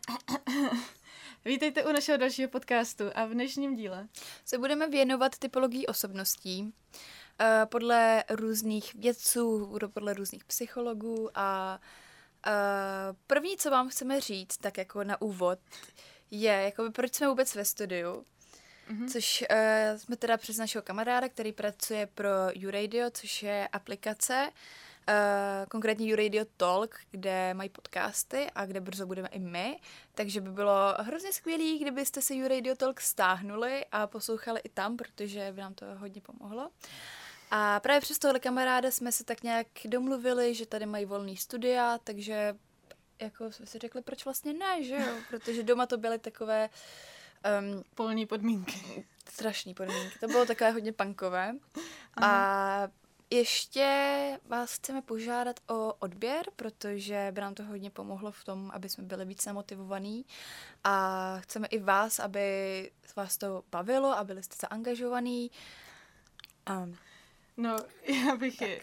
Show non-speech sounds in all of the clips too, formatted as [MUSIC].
[COUGHS] Vítejte u našeho dalšího podcastu a v dnešním díle se budeme věnovat typologii osobností uh, podle různých vědců, podle různých psychologů a uh, první, co vám chceme říct, tak jako na úvod, je, jakoby, proč jsme vůbec ve studiu, Mm-hmm. Což uh, jsme teda přes našeho kamaráda, který pracuje pro YouRadio, což je aplikace, konkrétně YouRadio Talk, kde mají podcasty a kde brzo budeme i my. Takže by bylo hrozně skvělé, kdybyste si YouRadio Talk stáhnuli a poslouchali i tam, protože by nám to hodně pomohlo. A právě přes tohle kamaráda jsme se tak nějak domluvili, že tady mají volný studia, takže jako jsme si řekli, proč vlastně ne, že jo? [LAUGHS] Protože doma to byly takové... Um, Polní podmínky. Strašné podmínky. To bylo takové hodně punkové. Aha. A ještě vás chceme požádat o odběr, protože by nám to hodně pomohlo v tom, aby jsme byli víc namotivovaní a chceme i vás, aby vás to bavilo a byli jste zaangažovaní. Um, no, [LAUGHS] já bych... Je,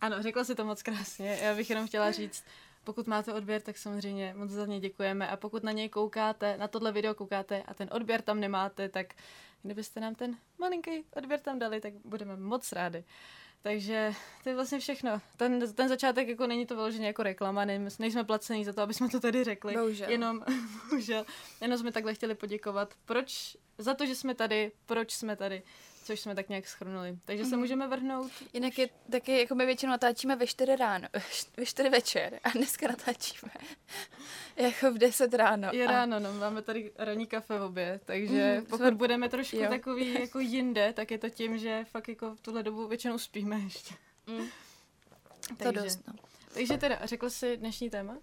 ano, řekla si to moc krásně. Já bych jenom chtěla říct, pokud máte odběr, tak samozřejmě moc za ně děkujeme a pokud na něj koukáte, na tohle video koukáte a ten odběr tam nemáte, tak kdybyste nám ten malinký odběr tam dali, tak budeme moc rádi. Takže to je vlastně všechno. Ten, ten začátek jako není to vyloženě jako reklama, ne, nejsme placení za to, aby jsme to tady řekli. Bohužel. Jenom, [LAUGHS] bohužel, jenom jsme takhle chtěli poděkovat. Proč, za to, že jsme tady, proč jsme tady což jsme tak nějak schrnuli. Takže se mhm. můžeme vrhnout. Jinak je taky, jako my většinou natáčíme ve 4 ráno, [LAUGHS] ve 4 večer a dneska natáčíme [LAUGHS] jako v 10 ráno. Je a... ráno, no, máme tady ranní kafe v obě, takže mm, pokud jsme... budeme trošku jo. takový [LAUGHS] jako jinde, tak je to tím, že fakt jako v tuhle dobu většinou spíme ještě. Mm. Takže, to dost, no. Takže teda, řekl jsi dnešní téma?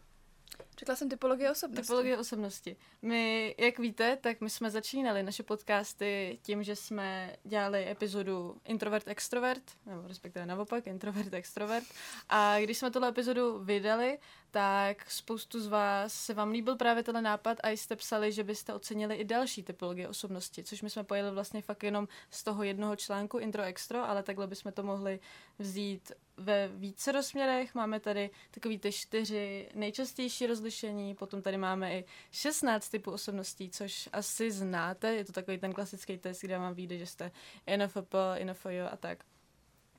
Řekla jsem typologie osobnosti. Typologie osobnosti. My, jak víte, tak my jsme začínali naše podcasty tím, že jsme dělali epizodu Introvert Extrovert, nebo respektive naopak Introvert Extrovert. A když jsme tuhle epizodu vydali, tak spoustu z vás se vám líbil právě tenhle nápad a jste psali, že byste ocenili i další typologie osobnosti, což my jsme pojeli vlastně fakt jenom z toho jednoho článku intro extro, ale takhle bychom to mohli vzít ve více rozměrech. Máme tady takový ty čtyři nejčastější rozlišení, potom tady máme i 16 typů osobností, což asi znáte, je to takový ten klasický test, kde vám vyjde, že jste INFP, INFJ a tak.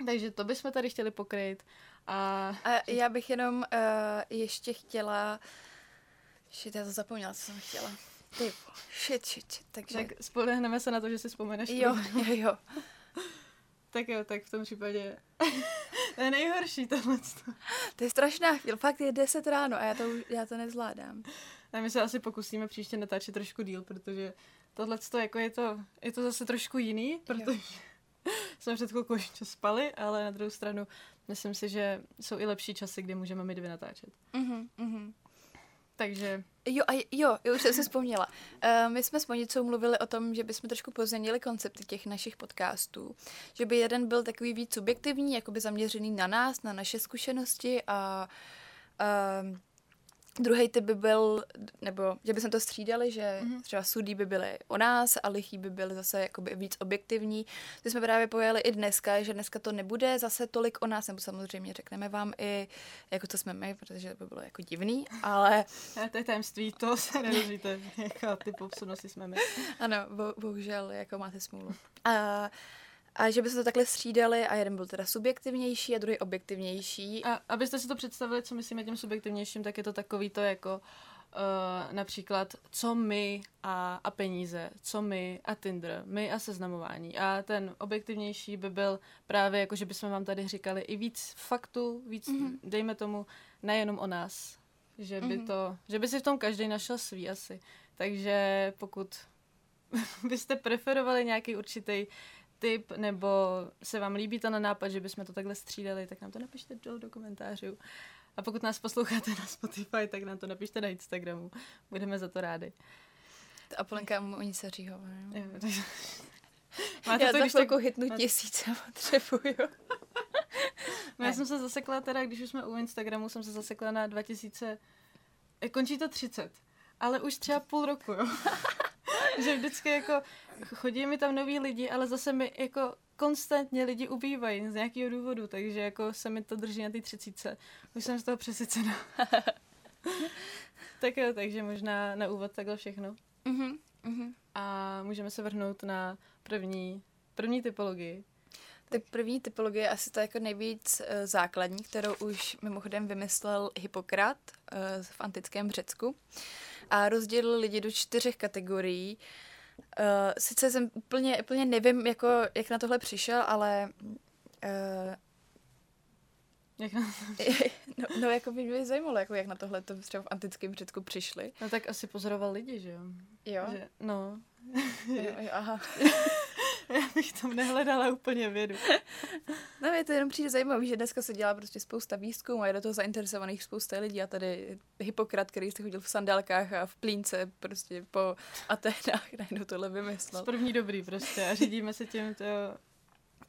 Takže to bychom tady chtěli pokryt. A, a já bych jenom uh, ještě chtěla... Shit, já to zapomněla, co jsem chtěla. Ty, shit, shit, shit. Takže... Tak spolehneme se na to, že si vzpomeneš. Jo, jo, jo. [LAUGHS] tak jo, tak v tom případě... [LAUGHS] to je nejhorší tohle. To je strašná chvíle, fakt je 10 ráno a já to, já to nezvládám. A my se asi pokusíme příště natáčet trošku díl, protože tohle jako je to, je to zase trošku jiný, protože... Jo [LAUGHS] jsme před chvilkou ještě spali, ale na druhou stranu myslím si, že jsou i lepší časy, kdy můžeme my dvě natáčet. Mm-hmm, mm-hmm. Takže... Jo, a jo, jo, už jsem si vzpomněla. Uh, my jsme s Monicou mluvili o tom, že bychom trošku pozměnili koncepty těch našich podcastů. Že by jeden byl takový víc subjektivní, jakoby zaměřený na nás, na naše zkušenosti a uh, Druhý typ by byl, nebo že by jsme to střídali, že mm-hmm. třeba sudí by byly o nás a lichý by byly zase jakoby víc objektivní. My jsme právě pojeli i dneska, že dneska to nebude zase tolik o nás, nebo samozřejmě řekneme vám i, jako to jsme my, protože to by bylo jako divný, ale... [LAUGHS] to je tajemství, to se nedozvíte, [LAUGHS] jaká typ osobnosti jsme my. Ano, bo, bohužel, jako máte smůlu. A a že by se to takhle střídali a jeden byl teda subjektivnější a druhý objektivnější. A abyste si to představili, co myslíme tím subjektivnějším, tak je to takový to jako uh, například co my a, a peníze, co my a Tinder, my a seznamování. A ten objektivnější by byl právě jako, že bychom vám tady říkali i víc faktů, víc, mm-hmm. dejme tomu, nejenom o nás. Že by mm-hmm. to, že by si v tom každý našel svý asi. Takže pokud [LAUGHS] byste preferovali nějaký určitý tip, nebo se vám líbí ten nápad, že bychom to takhle střídali, tak nám to napište do, do komentářů. A pokud nás posloucháte na Spotify, tak nám to napište na Instagramu. Budeme za to rádi. A Polenka oni se řího. Máte já to, chvilku to... hitnu Máte... tisíce potřebuju. no, [LAUGHS] já jsem se zasekla teda, když už jsme u Instagramu, jsem se zasekla na 2000, eh, končí to 30, ale už třeba půl roku, jo. Že vždycky jako chodí mi tam noví lidi, ale zase mi jako konstantně lidi ubývají z nějakého důvodu, takže jako se mi to drží na té třicíce. Už jsem z toho přesycena. [LAUGHS] tak jo, takže možná na úvod takhle všechno. Mhm, mhm. A můžeme se vrhnout na první, první typologii. Ty první typologie je asi ta jako nejvíc uh, základní, kterou už mimochodem vymyslel Hippokrat uh, v antickém Řecku. A rozdělil lidi do čtyřech kategorií. Uh, sice jsem úplně, úplně nevím, jako, jak na tohle přišel, ale uh, Jak na... [LAUGHS] no, no, jako by mě zajímalo, jako jak na tohle to třeba v antickém Řecku přišli. No tak asi pozoroval lidi, že jo? Jo? Že, no, jo, jo aha. [LAUGHS] já bych tam nehledala úplně vědu. [LAUGHS] No je to jenom přijde zajímavé, že dneska se dělá prostě spousta výzkumů a je do toho zainteresovaných spousta lidí a tady Hippokrat, který jste chodil v sandálkách a v plínce prostě po Aténách, najednou tohle vymyslel. Z první dobrý prostě a řídíme se tím to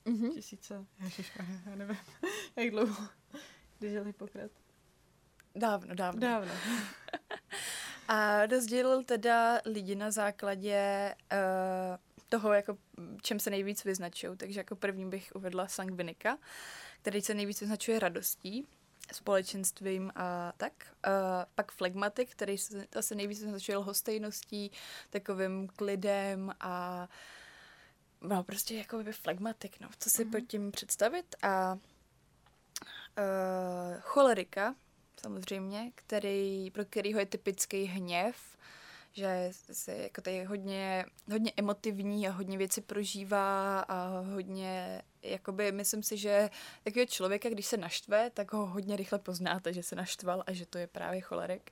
Mhm. tisíce, ježišmarja, já nevím, [LAUGHS] jak dlouho, když žil Hippokrat. Dávno, dávno. Dávno. [LAUGHS] A rozdělil teda lidi na základě uh, toho, jako, čem se nejvíc vyznačují. Takže jako první bych uvedla sangvinika, který se nejvíc vyznačuje radostí, společenstvím a tak. Uh, pak flegmatik, který se asi nejvíc vyznačuje lhostejností, takovým klidem a no prostě jako by flegmatik, no. Co si Mhm. pod tím představit? A uh, cholerika, samozřejmě, který, pro kterýho je typický hněv, že se jako tady hodně, hodně emotivní a hodně věci prožívá a hodně, jakoby, myslím si, že takového člověka, když se naštve, tak ho hodně rychle poznáte, že se naštval a že to je právě cholerik.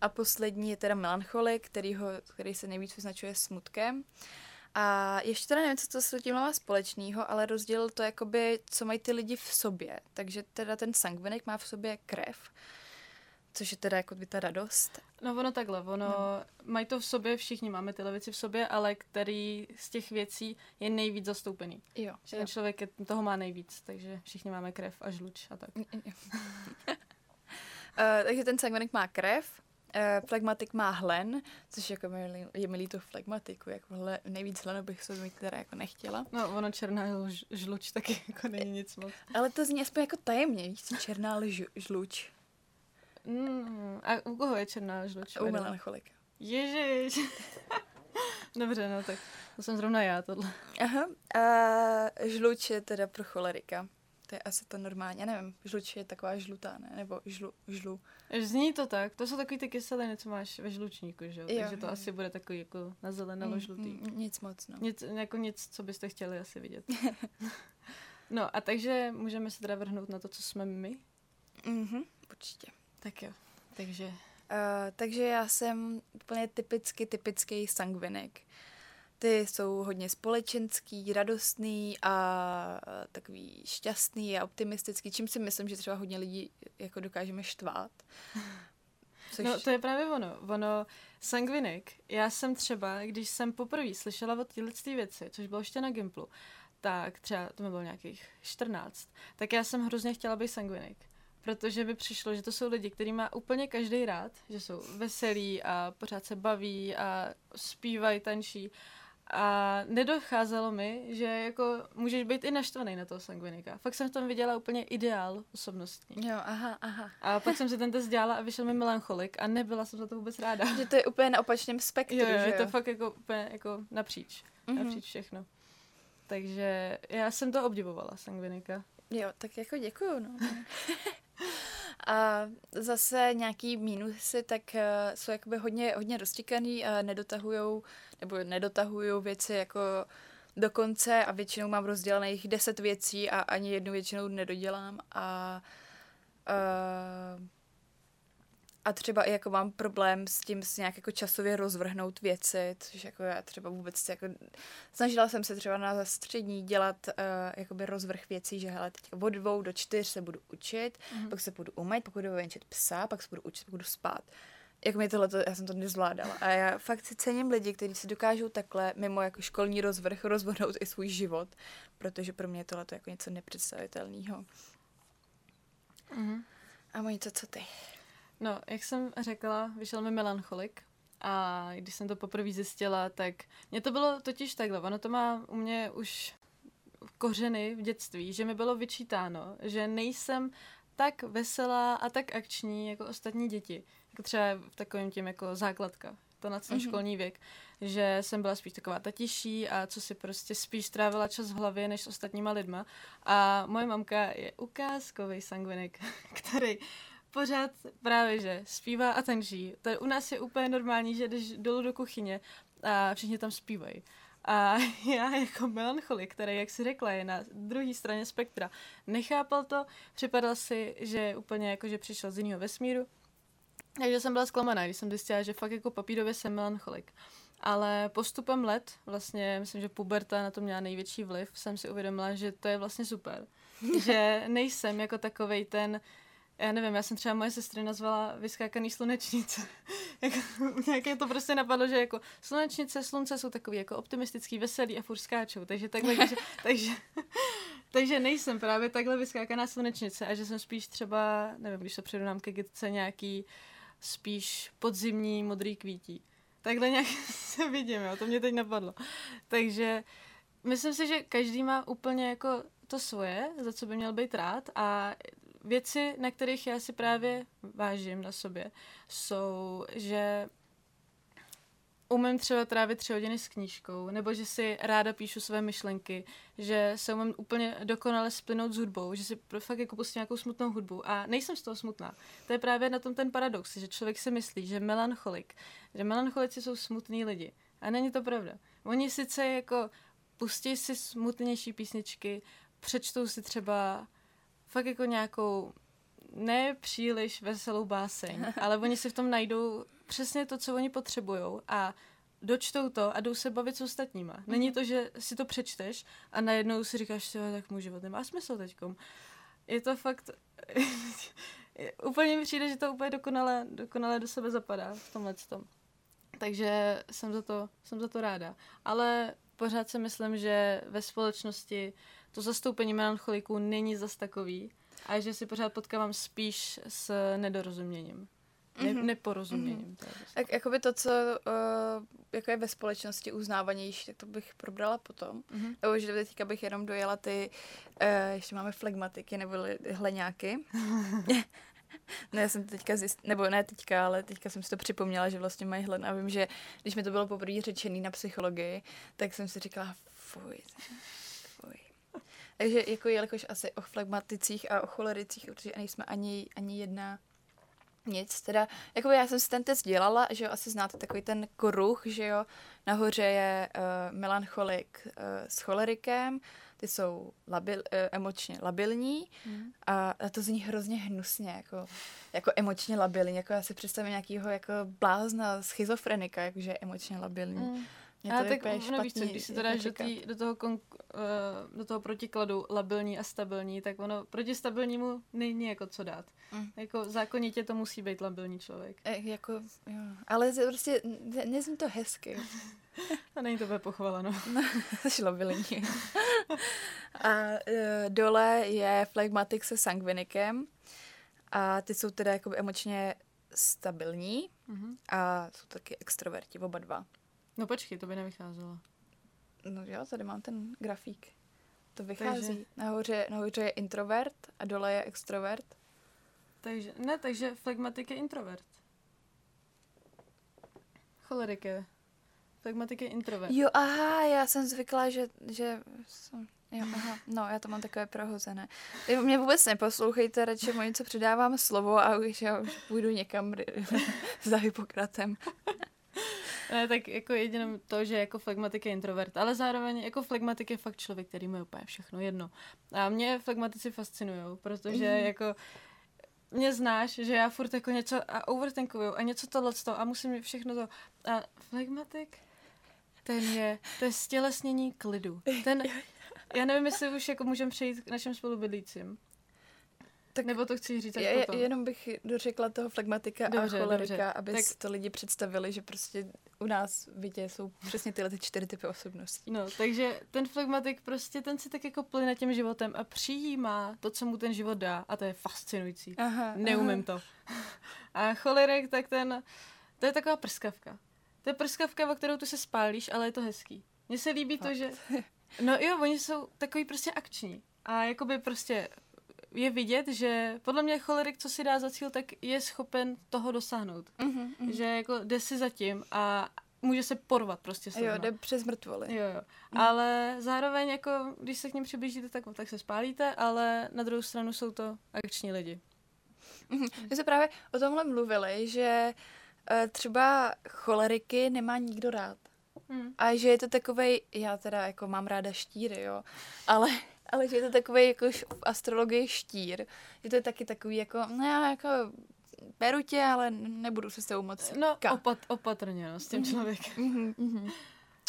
A poslední je teda melancholik, který, ho, který se nejvíc vyznačuje smutkem. A ještě teda nevím, co to s tím má společného, ale rozdělil to jakoby, co mají ty lidi v sobě. Takže teda ten sangvinik má v sobě krev, což je teda jako by ta radost. No ono takhle, ono, no. mají to v sobě, všichni máme tyhle věci v sobě, ale který z těch věcí je nejvíc zastoupený. Jo. Že ten člověk je, toho má nejvíc, takže všichni máme krev a žluč a tak. Uh, [LAUGHS] takže ten sangvinik má krev, uh, flegmatik má hlen, což jako milý, je milý to flegmatiku, jako hle, nejvíc hlenu bych sobě mít teda jako nechtěla. No ono černá ž- žluč taky [LAUGHS] jako není nic moc. Ale to zní aspoň jako tajemně, víš, černá lžu, žluč. Mm, a u koho je černá žluč? U melancholika. Ježiš. [LAUGHS] Dobře, no tak to jsem zrovna já, tohle. Aha, a žluč je teda pro cholerika. To je asi to normální, já nevím, žluč je taková žlutá, ne? Nebo žlu, žlu. Zní to tak, to jsou takový ty kyseliny, co máš ve žlučníku, že jo? Jo, Takže to jo. asi bude takový jako na zelenalo žlutý. Mm, mm, nic moc, no. Nic, jako nic, co byste chtěli asi vidět. [LAUGHS] No a takže můžeme se teda vrhnout na to, co jsme my. Mhm, určitě. Tak jo. Takže Uh, takže já jsem úplně typicky, typický sangvinik. Ty jsou hodně společenský, radostný a takový šťastný a optimistický, čím si myslím, že třeba hodně lidí jako dokážeme štvát. [LAUGHS] Což... No, to je právě ono. Ono, sangvinik. Já jsem třeba, když jsem poprvé slyšela o téhle věci, což bylo ještě na Gimplu, tak třeba to mi bylo nějakých 14, tak já jsem hrozně chtěla být sangvinik. Protože by přišlo, že to jsou lidi, který má úplně každý rád, že jsou veselí a pořád se baví a zpívají, tančí. A nedocházelo mi, že jako můžeš být i naštvaný na toho sangvinika. Fakt jsem v tom viděla úplně ideál osobnostní. Jo, aha, aha. A pak jsem si ten test dělala a vyšel mi melancholik a nebyla jsem za to vůbec ráda. Že to je úplně na opačném spektru, Jo, jo, že je to jo? fakt jako úplně jako napříč. Mhm. Napříč všechno. Takže já jsem to obdivovala, sangvinika. Jo, tak jako děkuju, no. [LAUGHS] A zase nějaký mínusy, tak uh, jsou jakoby hodně, hodně roztíkaný a nedotahujou, nebo nedotahujou věci jako do konce a většinou mám rozdělených deset věcí a ani jednu většinou nedodělám a uh, a třeba i jako mám problém s tím s nějak jako časově rozvrhnout věci, což jako já třeba vůbec jako snažila jsem se třeba na střední dělat uh, jakoby rozvrh věcí, že hele, teď od dvou do čtyř se budu učit, Mhm. mm. pak se budu umýt, pak budu venčit psa, pak se budu učit, pak budu spát. Jako mi tohle, já jsem to nezvládala. A já fakt si cením lidi, kteří si dokážou takhle mimo jako školní rozvrh rozvrhnout i svůj život, protože pro mě je tohle jako něco nepředstavitelného. Mhm. A moji to, co ty? No, jak jsem řekla, vyšel mi melancholik. A když jsem to poprvé zjistila, tak mě to bylo totiž takhle. Ono to má u mě už kořeny v dětství, že mi bylo vyčítáno, že nejsem tak veselá a tak akční jako ostatní děti. jako třeba v takovém tím jako základka, to na ten mm-hmm. školní věk, že jsem byla spíš taková ta tiší a co si prostě spíš trávila čas v hlavě než s ostatníma lidma. A moje mamka je ukázkový sangvinik, [LAUGHS] který pořád právě, že zpívá a tančí. To u nás je úplně normální, že jdeš dolů do kuchyně a všichni tam zpívají. A [LAUGHS] já jako melancholik, který, jak si řekla, je na druhé straně spektra, nechápal to, připadal si, že úplně jako, že přišel z jiného vesmíru. Takže jsem byla zklamaná, když jsem zjistila, že fakt jako papírově jsem melancholik. Ale postupem let, vlastně myslím, že puberta na to měla největší vliv, jsem si uvědomila, že to je vlastně super. [LAUGHS] že nejsem jako takovej ten já nevím, já jsem třeba moje sestry nazvala vyskákaný slunečnice. [LAUGHS] jako, nějaké to prostě napadlo, že jako slunečnice, slunce jsou takový jako optimistický, veselý a furt skáčou. Takže takhle, [LAUGHS] takže, takže, takže nejsem právě takhle vyskákaná slunečnice a že jsem spíš třeba, nevím, když se přirovnám ke gitce, nějaký spíš podzimní modrý kvítí. Takhle nějak [LAUGHS] se vidím, jo, to mě teď napadlo. Takže myslím si, že každý má úplně jako to svoje, za co by měl být rád a věci, na kterých já si právě vážím na sobě, jsou, že umím třeba trávit tři hodiny s knížkou, nebo že si ráda píšu své myšlenky, že se umím úplně dokonale splynout s hudbou, že si fakt jako pustím nějakou smutnou hudbu a nejsem z toho smutná. To je právě na tom ten paradox, že člověk si myslí, že melancholik, že melancholici jsou smutní lidi. A není to pravda. Oni sice jako pustí si smutnější písničky, přečtou si třeba fakt jako nějakou ne příliš veselou báseň, [LAUGHS] ale oni si v tom najdou přesně to, co oni potřebují a dočtou to a jdou se bavit s ostatníma. Není mhm. to, že si to přečteš a najednou si říkáš, že tak můj život nemá smysl teďkom. Je to fakt... [LAUGHS] úplně mi přijde, že to úplně dokonale, dokonale do sebe zapadá v tomhle tom. Takže jsem za, to, jsem za to ráda. Ale pořád si myslím, že ve společnosti to zastoupení melancholiků není zas takový a že si pořád potkávám spíš s nedorozuměním. Ne, mm-hmm. neporozuměním. Mm-hmm. Tak jakoby to, co uh, jako je ve společnosti uznávanější, tak to bych probrala potom. Mm-hmm. Nebo že teďka bych jenom dojela ty, uh, ještě máme flegmatiky nebo hleňáky. [LAUGHS] No já jsem teďka zjist, nebo ne teďka, ale teďka jsem si to připomněla, že vlastně mají hlen a vím, že když mi to bylo poprvé řečený na psychologii, tak jsem si říkala, fuj, takže jako jelikož asi o flegmaticích a o cholericích určitě nejsme ani, ani jedna nic, teda, jako já jsem si ten test dělala, že jo, asi znáte takový ten kruh, že jo, nahoře je uh, melancholik uh, s cholerikem, ty jsou labil, uh, emočně labilní mm. a, a to zní hrozně hnusně, jako, jako emočně labilní, jako já si představím nějakého jako blázna, schizofrenika, jakože emočně labilní. Mm. Mě to tak ono víš co, když si to dáš do, tý, do, toho kon, uh, do toho protikladu labilní a stabilní, tak ono proti stabilnímu není jako co dát. Mm. Jako zákonitě to musí být labilní člověk. E, jako, jo. Ale prostě ne, nezní to hezky. [LAUGHS] a není to pochvala, no. [LAUGHS] jsi labilní. a uh, dole je flegmatik se sangvinikem a ty jsou teda jako emočně stabilní mm-hmm. a jsou taky extroverti, oba dva. No počkej, to by nevycházelo. No jo, tady mám ten grafík. To vychází. Takže... Nahoře, nahoře je introvert a dole je extrovert. Takže, ne, takže flegmatik je introvert. Cholerik je. Flegmatik je introvert. Jo, aha, já jsem zvykla, že, že jsem, jo, aha, no, já to mám takové prohozené. Mě vůbec neposlouchejte, radši mu něco předávám slovo a už já už půjdu někam [LAUGHS] za Hippokratem. Ne, tak jako jedině to, že jako flegmatik je introvert, ale zároveň jako flegmatik je fakt člověk, který má úplně všechno jedno. A mě flegmatici fascinují, protože mm. jako mě znáš, že já furt jako něco a overthinkuju a něco tohle a musím mít všechno to. A flegmatik, ten je, to je stělesnění klidu. Ten, [LAUGHS] já nevím, jestli už jako můžeme přejít k našim spolubydlícím. Tak Nebo to chci říct je, potom? Jenom bych dořekla toho flegmatika dobře, a cholerika, dobře. aby tak... to lidi představili, že prostě u nás v bytě jsou přesně tyhle ty čtyři typy osobností. No, takže ten flegmatik prostě, ten si tak jako plyne tím životem a přijímá to, co mu ten život dá a to je fascinující. Aha, Neumím aha. to. A cholerek, tak ten, to je taková prskavka. To je prskavka, o kterou tu se spálíš, ale je to hezký. Mně se líbí Fakt. to, že... No jo, oni jsou takový prostě akční. A jakoby prostě je vidět, že podle mě cholerik, co si dá za cíl, tak je schopen toho dosáhnout. Mm-hmm, mm-hmm. Že jako jde si zatím a může se porvat prostě s Jo, jde přes mrtvoly. Jo, jo. Mm. Ale zároveň jako, když se k ním přiblížíte, tak, tak se spálíte, ale na druhou stranu jsou to akční lidi. Mm-hmm. My jsme právě o tomhle mluvili, že uh, třeba choleriky nemá nikdo rád. Mm. A že je to takovej, já teda jako mám ráda štíry, jo, ale, ale že je to takový jako v astrologii štír. Že to je taky takový jako, no jako beru tě, ale nebudu se s tebou moc No, opat, opatrně, no, s tím mhm. člověkem. Mm-hmm, mm-hmm.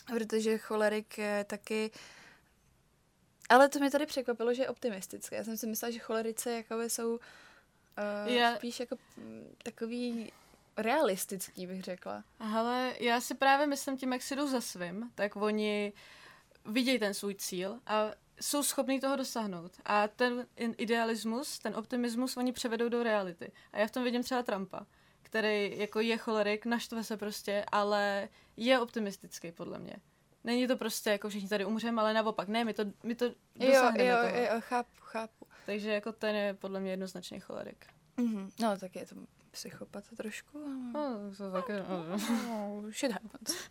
Protože cholerik je taky... Ale to mě tady překvapilo, že je optimistické. Já jsem si myslela, že cholerice jakoby jsou uh, já... spíš jako mm, takový realistický, bych řekla. Ale já si právě myslím tím, jak si jdou za svým, tak oni vidějí ten svůj cíl a jsou schopní toho dosáhnout. A ten idealismus, ten optimismus oni převedou do reality. A já v tom vidím třeba Trumpa, který jako je cholerik, naštve se prostě, ale je optimistický podle mě. Není to prostě jako všichni tady umřeme, ale naopak. Ne, my to, my to dosáhneme jo, jo, toho. jo, chápu, chápu. Takže jako ten je podle mě jednoznačně cholerik. Mm-hmm. No, tak je to psychopat trošku. Ale... No, to taky... No, no, shit happens. [LAUGHS]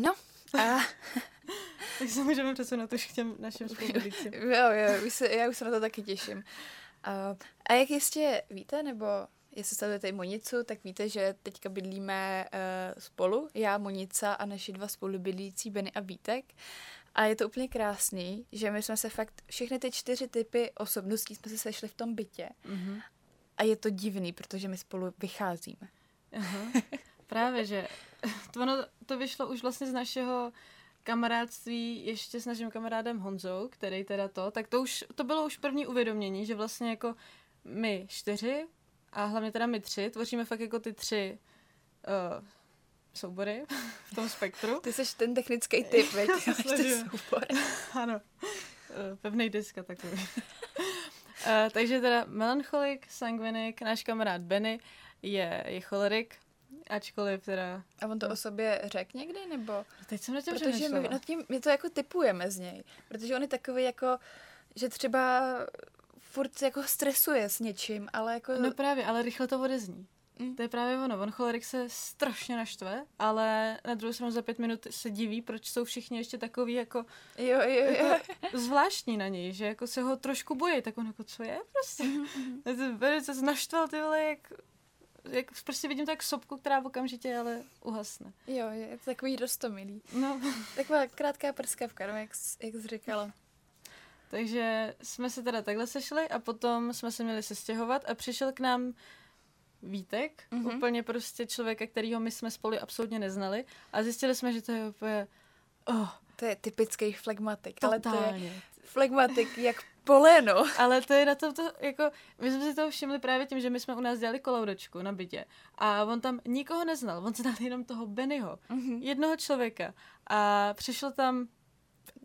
No, a... [LAUGHS] tak se můžeme přesunout už k těm našim spolubydlícím. jo, jo, už se, já už se na to taky těším. A, a jak jistě víte, nebo jestli sledujete i Monicu, tak víte, že teďka bydlíme uh, spolu, já, Monica a naši dva spolubydlící, Benny a Vítek. A je to úplně krásný, že my jsme se fakt, všechny ty čtyři typy osobností jsme se sešli v tom bytě. Mm-hmm. A je to divný, protože my spolu vycházíme. Aha. Právě, že to, [LAUGHS] ono, to vyšlo už vlastně z našeho kamarádství ještě s naším kamarádem Honzou, který teda to, tak to už, to bylo už první uvědomění, že vlastně jako my čtyři a hlavně teda my tři tvoříme fakt jako ty tři uh, soubory [LAUGHS] v tom spektru. Ty jsi ten technický typ, [LAUGHS] veď? ty soubor. ano, uh, pevný diska takový. uh, takže teda melancholik, sangvinik, náš kamarád Benny je, je cholerik, Ačkoliv teda... A on to no. o sobě řekl někdy, nebo? No teď jsem na tím Protože my, nad tím, my to jako typujeme z něj. Protože on je takový jako, že třeba furt jako stresuje s něčím, ale jako... No právě, ale rychle to odezní. Mm. To je právě ono. On cholerik se strašně naštve, ale na druhou stranu za pět minut se diví, proč jsou všichni ještě takový jako, jo, jo, jo. jako zvláštní na něj, že jako se ho trošku bojí, tak on jako co je prostě. [LAUGHS] Mm-hmm. se naštval ty vole, jak jak prostě vidím tak sopku, která okamžitě ale uhasne. Jo, je to takový rostomilý. No. Taková krátká prskavka, no, jak, jak jsi říkala. Takže jsme se teda takhle sešli a potom jsme se měli sestěhovat a přišel k nám Vítek, mm-hmm. úplně prostě člověka, kterýho my jsme spolu absolutně neznali a zjistili jsme, že to je úplně... Oh. To je typický flegmatik, Totálně. ale to je flegmatik jak poleno. [LAUGHS] Ale to je na to, to, jako, my jsme si to všimli právě tím, že my jsme u nás dělali koloudečku na bytě a on tam nikoho neznal, on znal jenom toho Bennyho, mm-hmm. jednoho člověka a přišlo tam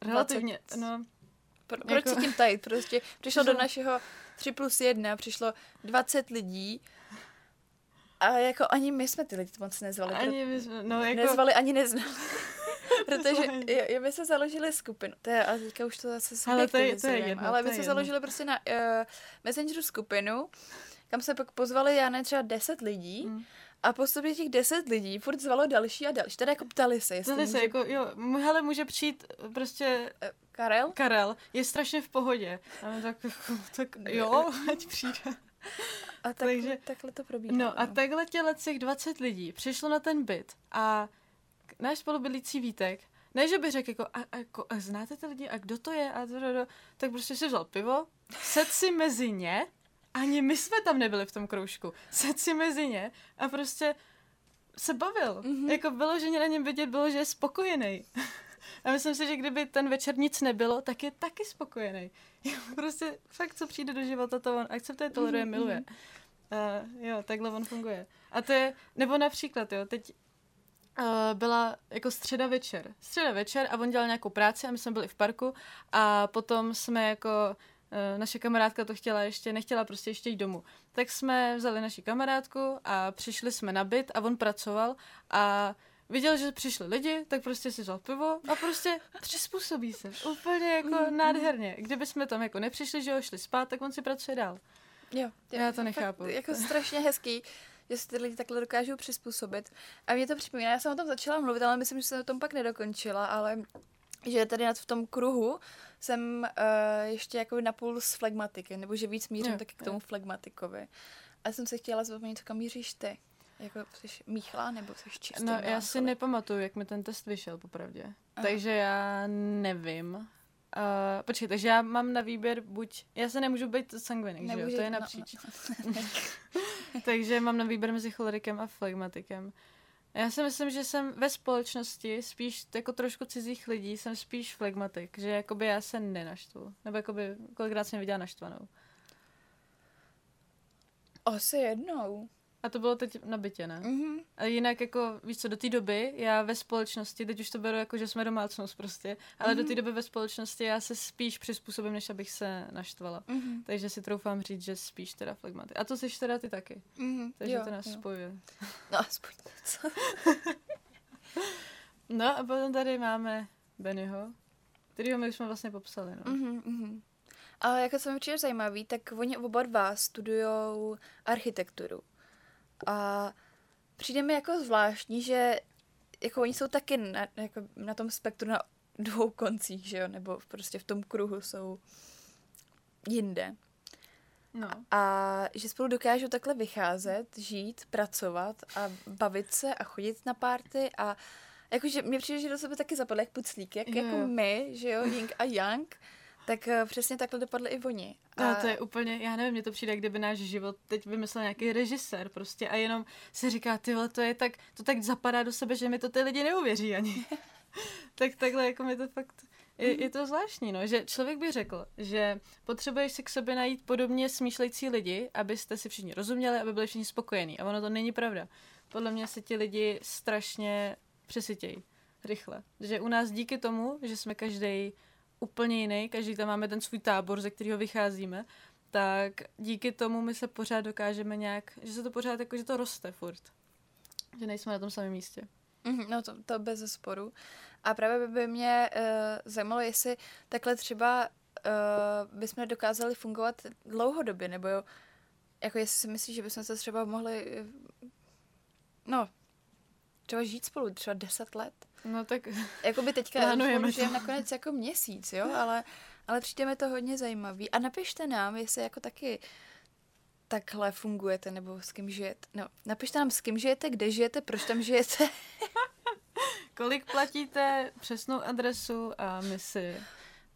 relativně, 20. no... Pro, proč jako... se tím tajit? Prostě přišlo do našeho 3 plus 1, přišlo 20 lidí a jako ani my jsme ty lidi moc nezvali. Ani my jsme, no jako... Nezvali, ani neznali. [LAUGHS] Protože jo, my jsme založili skupinu, to je, a teďka už to zase ale to je, to je jedno, ale my jsme založili prostě na uh, Messengeru skupinu, kam se pak pozvali, já ne, třeba 10 lidí, mm. A postupně těch deset lidí furt zvalo další a další. Teda jako ptali se, jestli Ptali se, jako jo, hele, může přijít prostě... Uh, Karel? Karel, je strašně v pohodě. A tak, [LAUGHS] tak jo, [LAUGHS] ať přijde. A tak, Takže, takhle to probíhá. No a no. takhle těle těch 20 lidí přišlo na ten byt a náš spolubydlící Vítek, ne, že by řekl, jako, a, a, jako, a znáte ty lidi, a kdo to je, a to, to, to, tak prostě si vzal pivo, sedl si mezi ně, ani my jsme tam nebyli v tom kroužku, sedl si mezi ně a prostě se bavil. Mm-hmm. Jako bylo, že na něm vidět bylo, že je spokojený. [LAUGHS] A myslím si, že kdyby ten večer nic nebylo, tak je taky spokojený. [LAUGHS] prostě fakt, co přijde do života, to on akceptuje, toleruje, mm-hmm. miluje. Uh, jo, takhle on funguje. A to je, nebo například, jo, teď byla jako středa večer. Středa večer a on dělal nějakou práci a my jsme byli v parku a potom jsme jako uh, naše kamarádka to chtěla ještě, nechtěla prostě ještě jít domů. Tak jsme vzali naši kamarádku a přišli jsme na byt a on pracoval a viděl, že přišli lidi, tak prostě si vzal pivo a prostě přizpůsobí se. Úplně jako nádherně. Kdyby jsme tam jako nepřišli, že ho šli spát, tak on si pracuje dál. Jo, Já to nechápu. Fakt, jako strašně hezký, že se ty lidi takhle dokážou přizpůsobit. A mě to připomíná, já jsem o tom začala mluvit, ale myslím, že jsem o tom pak nedokončila, ale že tady nad v tom kruhu jsem uh, ještě jako napůl s flegmatiky, nebo že víc mířím Jo, taky k jo. tomu flegmatikovi. A jsem se chtěla zeptat, kam míříš ty? Jako jsi míchla, nebo jsi čistý? No, já si nepamatuju, jak mi ten test vyšel, popravdě. Aha. Takže já nevím. Uh, počkej, takže já mám na výběr buď... Já se nemůžu být sangvinik, že jo? To je no, napříč. no. [LAUGHS] takže mám na výběr mezi cholerikem a flegmatikem. Já si myslím, že jsem ve společnosti spíš jako trošku cizích lidí, jsem spíš flegmatik, že jakoby já se nenaštvu. Nebo jakoby kolikrát jsem viděla naštvanou. Asi jednou. A to bylo teď na bytě, ne? Mhm. A jinak jako, víš co, do té doby já ve společnosti, teď už to beru jako, že jsme domácnost prostě, ale do té doby ve společnosti já se spíš přizpůsobím, než abych se naštvala. Mhm. Takže si troufám říct, že spíš teda flegmaty. A to jsi teda ty taky. Mhm. Takže Jo, to nás jo. spojuje. No, aspoň něco. [LAUGHS] No a potom tady máme Bennyho, kterýho my už jsme vlastně popsali, no. Mhm, mhm. Ale jako co mi přijde zajímavý, tak oni oba dva studujou architekturu. A přijde mi jako zvláštní, že jako oni jsou taky na, jako na tom spektru na dvou koncích, že jo, nebo prostě v tom kruhu jsou jinde. no. A že spolu dokážou takhle vycházet, žít, pracovat a bavit se a chodit na párty a jakože mě přijde, že do sebe taky zapadly jak puclík, jak Jo, jako my, že jo, Ying a Yang, tak eh, přesně takhle dopadly i oni. A No, to je úplně, já nevím, mně to přijde, kdyby náš život teď vymyslel nějaký režisér prostě a jenom si říká, ty to je tak, to tak zapadá do sebe, že mi to ty lidi neuvěří ani. [LAUGHS] tak takhle jako mi to fakt, je, je to zvláštní, no, že člověk by řekl, že potřebuješ si k sobě najít podobně smýšlející lidi, abyste si všichni rozuměli, aby byli všichni spokojení. A ono to není pravda. Podle mě se ti lidi strašně přesytějí rychle. Že u nás díky tomu, že jsme každý úplně jiný, každý tam máme ten svůj tábor, ze kterého vycházíme, tak díky tomu my se pořád dokážeme nějak, že se to pořád jako, že to roste furt. Že nejsme na tom samém místě. Mhm, No to, to bez sporu. A právě by, mě uh, zajímalo, jestli takhle třeba uh, bychom dokázali fungovat dlouhodobě, nebo jo, jako jestli si myslíš, že bychom se třeba mohli, eh, no, třeba žít spolu třeba deset let. No tak Jakoby teďka to. žijeme nakonec jako měsíc, jo, ale, ale přijde mi to hodně zajímavý. A napište nám, jestli jako taky takhle fungujete, nebo s kým žijete. No, napište nám, s kým žijete, kde žijete, proč tam žijete. [LAUGHS] kolik platíte, přesnou adresu a my si...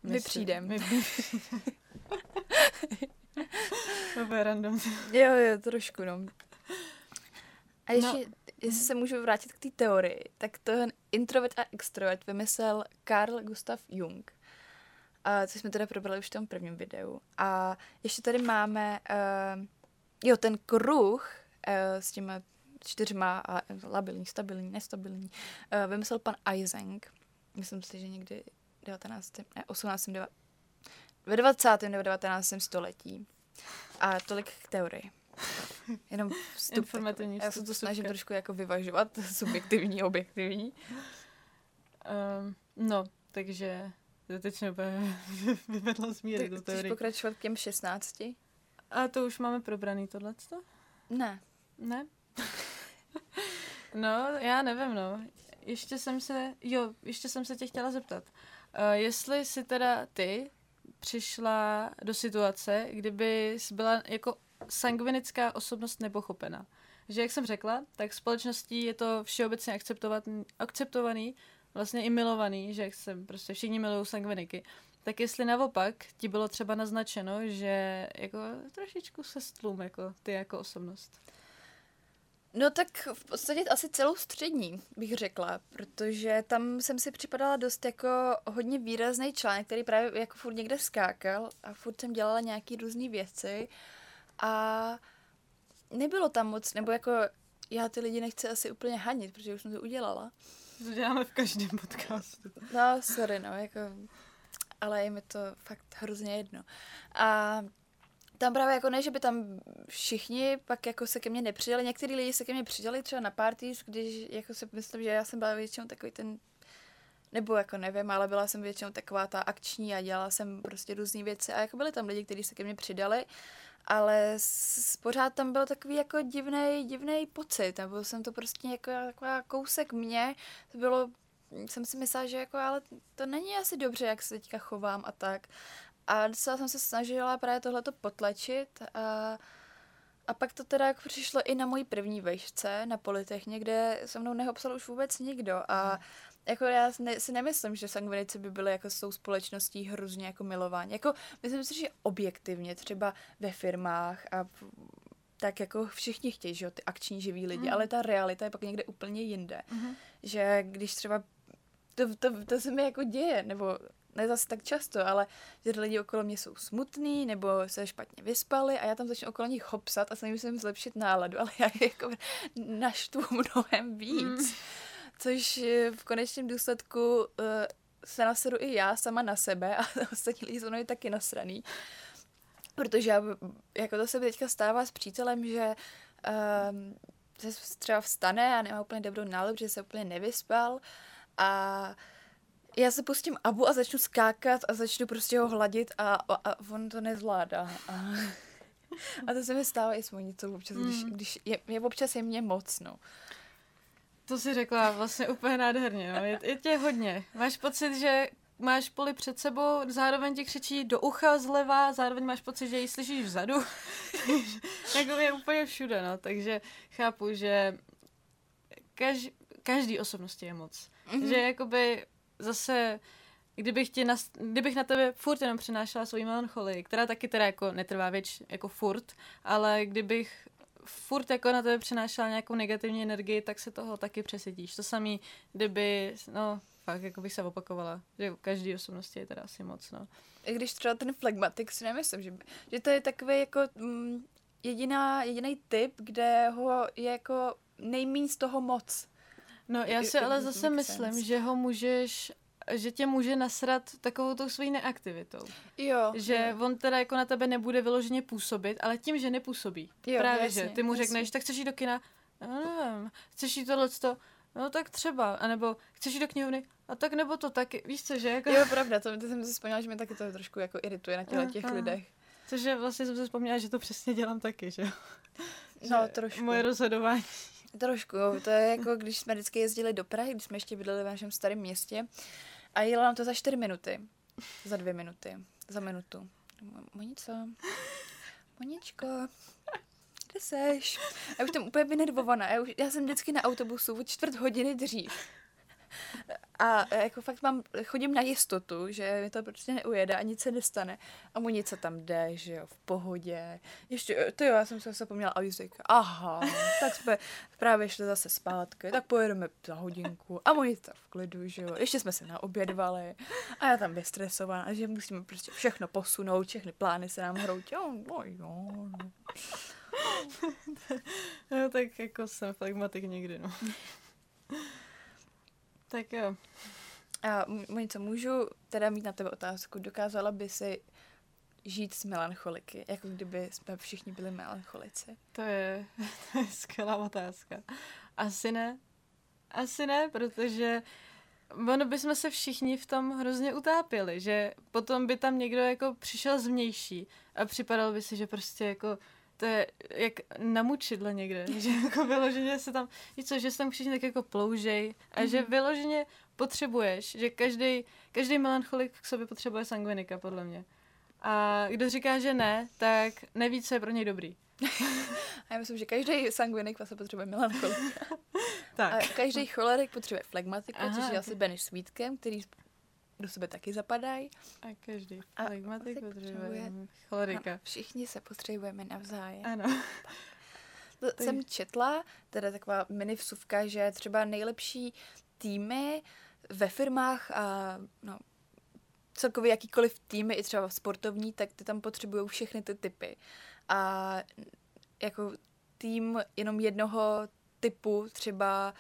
My. My, my [LAUGHS] to bude random. Jo, jo, trošku, no. A ještě, No. no. jestli se můžu vrátit k té teorii, tak to introvert a extrovert vymyslel Carl Gustav Jung. A co jsme teda probrali už v tom prvním videu. A ještě tady máme, uh, jo, ten kruh uh, s těma čtyřma a labilní, stabilní, nestabilní, uh, vymyslel pan Eysenck. Myslím si, že někdy 19. ne, 18. deva- ve 20. nebo 19. století. A tolik k teorii. [LAUGHS] Jenom vstup. Informativní Já se vstup, to snažím trošku jako vyvažovat, [LAUGHS] subjektivní, objektivní. Um, no, takže to teď úplně [LAUGHS] vyvedla z míry do chceš pokračovat k těm 16? A to už máme probraný tohleto? Ne. Ne? no, já nevím, no. Ještě jsem se, jo, ještě jsem se tě chtěla zeptat. Uh, jestli si teda ty přišla do situace, kdyby jsi byla jako sangvinická osobnost nepochopena. Že jak jsem řekla, tak společností je to všeobecně akceptovaný, vlastně i milovaný, že jak jsem prostě všichni milují sangviniky. Tak jestli naopak ti bylo třeba naznačeno, že jako trošičku se stlum jako ty jako osobnost. No tak v podstatě asi celou střední, bych řekla, protože tam jsem si připadala dost jako hodně výrazný článek, který právě jako furt někde skákal a furt jsem dělala nějaký různé věci a nebylo tam moc, nebo jako já ty lidi nechci asi úplně hanit, protože už jsem to udělala. To děláme v každém podcastu. No, sorry, no, jako, ale je mi to fakt hrozně jedno. A tam právě jako ne, že by tam všichni pak jako se ke mně nepřidali, některý lidi se ke mně přidali třeba na parties, když jako si myslím, že já jsem byla většinou takový ten nebo jako nevím, ale byla jsem většinou taková ta akční a dělala jsem prostě různé věci a jako byly tam lidi, kteří se ke mně přidali, ale s, pořád tam byl takový jako divný, divný pocit, nebo jsem to prostě jako taková kousek mě, to bylo, jsem si myslela, že jako, ale to není asi dobře, jak se teďka chovám a tak. A docela jsem se snažila právě tohleto potlačit a, a pak to teda jako přišlo i na mojí první vejšce na Politechně, kde se mnou nehopsal už vůbec nikdo a jako já ne, si nemyslím, že sangvinici by byly jako s tou společností hrozně jako milování. Jako myslím si, že objektivně třeba ve firmách a tak jako všichni chtějí, že jo, ty akční živí lidi, mm. ale ta realita je pak někde úplně jinde. Mm. Že když třeba to, to, to se mi jako děje, nebo ne zase tak často, ale že lidi okolo mě jsou smutný nebo se špatně vyspali a já tam začnu okolo nich hopsat a snažím se jim zlepšit náladu, [LAUGHS] ale já je jako naštvu mnohem víc. Mm. Což v konečném důsledku uh, se nasedu i já sama na sebe a [LAUGHS] ostatní lidi jsou taky nasraný. Protože já, jako to se mi teďka stává s přítelem, že um, se třeba vstane a nemá úplně dobrou náladu, že se úplně nevyspal a já se pustím Abu a začnu skákat a začnu prostě ho hladit a, a, a on to nezvládá. A, [LAUGHS] a to se mi stává i s monicou občas, mm. když, když je, je občas je mě moc, no. To si řekla vlastně úplně nádherně, no. je, je tě hodně. Máš pocit, že máš poli před sebou, zároveň ti křičí do ucha zleva, zároveň máš pocit, že ji slyšíš vzadu. [LAUGHS] jako je úplně všude, no. Takže chápu, že kaž, každý osobnosti je moc. Mm-hmm. Že jakoby zase kdybych, tě na, kdybych na tebe furt jenom přinášela svoji melancholii, která taky teda jako netrvá věč, jako furt, ale kdybych furt jako na tebe přinášela nějakou negativní energii, tak se toho taky přesedíš. To samý, kdyby, no, fakt, jako bych se opakovala, že každý osobnosti je teda asi moc, no. I když třeba ten flegmatik si nemyslím, že, že to je takový jako mm, jediná, jediný typ, kde ho je jako nejméně z toho moc. No já si ale zase myslím, že ho můžeš že tě může nasrat takovou tou svojí neaktivitou. Jo. Že jo. on teda jako na tebe nebude vyloženě působit, ale tím, že nepůsobí. Jo, Právě, jasně, že ty mu jasně. řekneš, tak chceš jít do kina? No, nevím. Chceš jít tohleto? No tak třeba. A nebo chceš jít do knihovny? A tak nebo to taky. Víš co, že? Jako... Jo, pravda, to, to jsem si vzpomněla, že mi taky to trošku jako irituje na těle těch lidech. Což vlastně jsem si vzpomněla, že to přesně dělám taky, že No, trošku. Moje rozhodování. Trošku, jo. To je jako, když jsme vždycky jezdili do Prahy, když jsme ještě bydleli v našem starém městě a jela nám to za čtyři minuty. Za dvě minuty. Za minutu. Monico. Moničko. Kde seš? Já už jsem úplně vynervovaná. Já, už, já jsem vždycky na autobusu o čtvrt hodiny dřív. A jako fakt mám, chodím na jistotu, že mi to prostě neujede a nic se nestane. A mu nic tam jde, že jo, v pohodě. Ještě, to jo, já jsem se zapomněla a říká, aha, tak jsme právě šli zase zpátky, tak pojedeme za hodinku a mu nic v klidu, že jo. Ještě jsme se naobědvali a já tam vystresovaná, že musíme prostě všechno posunout, všechny plány se nám hroutí. No jo, no. [LAUGHS] no, tak jako jsem flegmatik někdy, no. Tak jo. A co můžu teda mít na tebe otázku. Dokázala by si žít s melancholiky, jako kdyby jsme všichni byli melancholici? To je, [LAUGHS] to je skvělá otázka. Asi ne. Asi ne, protože ono bychom se všichni v tom hrozně utápěli, že potom by tam někdo jako přišel zvnější a připadal by si, že prostě jako to je jak na mučidle někde, [LAUGHS] že jako vyloženě se tam, víš co, že se tam všichni tak jako ploužej a že mhm. vyloženě potřebuješ, že každý každý melancholik k sobě potřebuje sangvinika, podle mě. A kdo říká, že ne, tak neví, co je pro něj dobrý. [LAUGHS] a já myslím, že každý sangvinik vlastně potřebuje melancholika. [LAUGHS] tak. A každý cholerik potřebuje flegmatiku, což je asi Benny Sweetkem, který do sebe taky zapadají. A každý flegmatik potřebuje cholerika. Všichni se potřebujeme navzájem. Ano. To tak. jsem četla, teda taková mini vsuvka, že třeba nejlepší týmy ve firmách a no, celkově jakýkoliv týmy, i třeba sportovní, tak ty tam potřebují všechny ty typy. A jako tým jenom jednoho typu třeba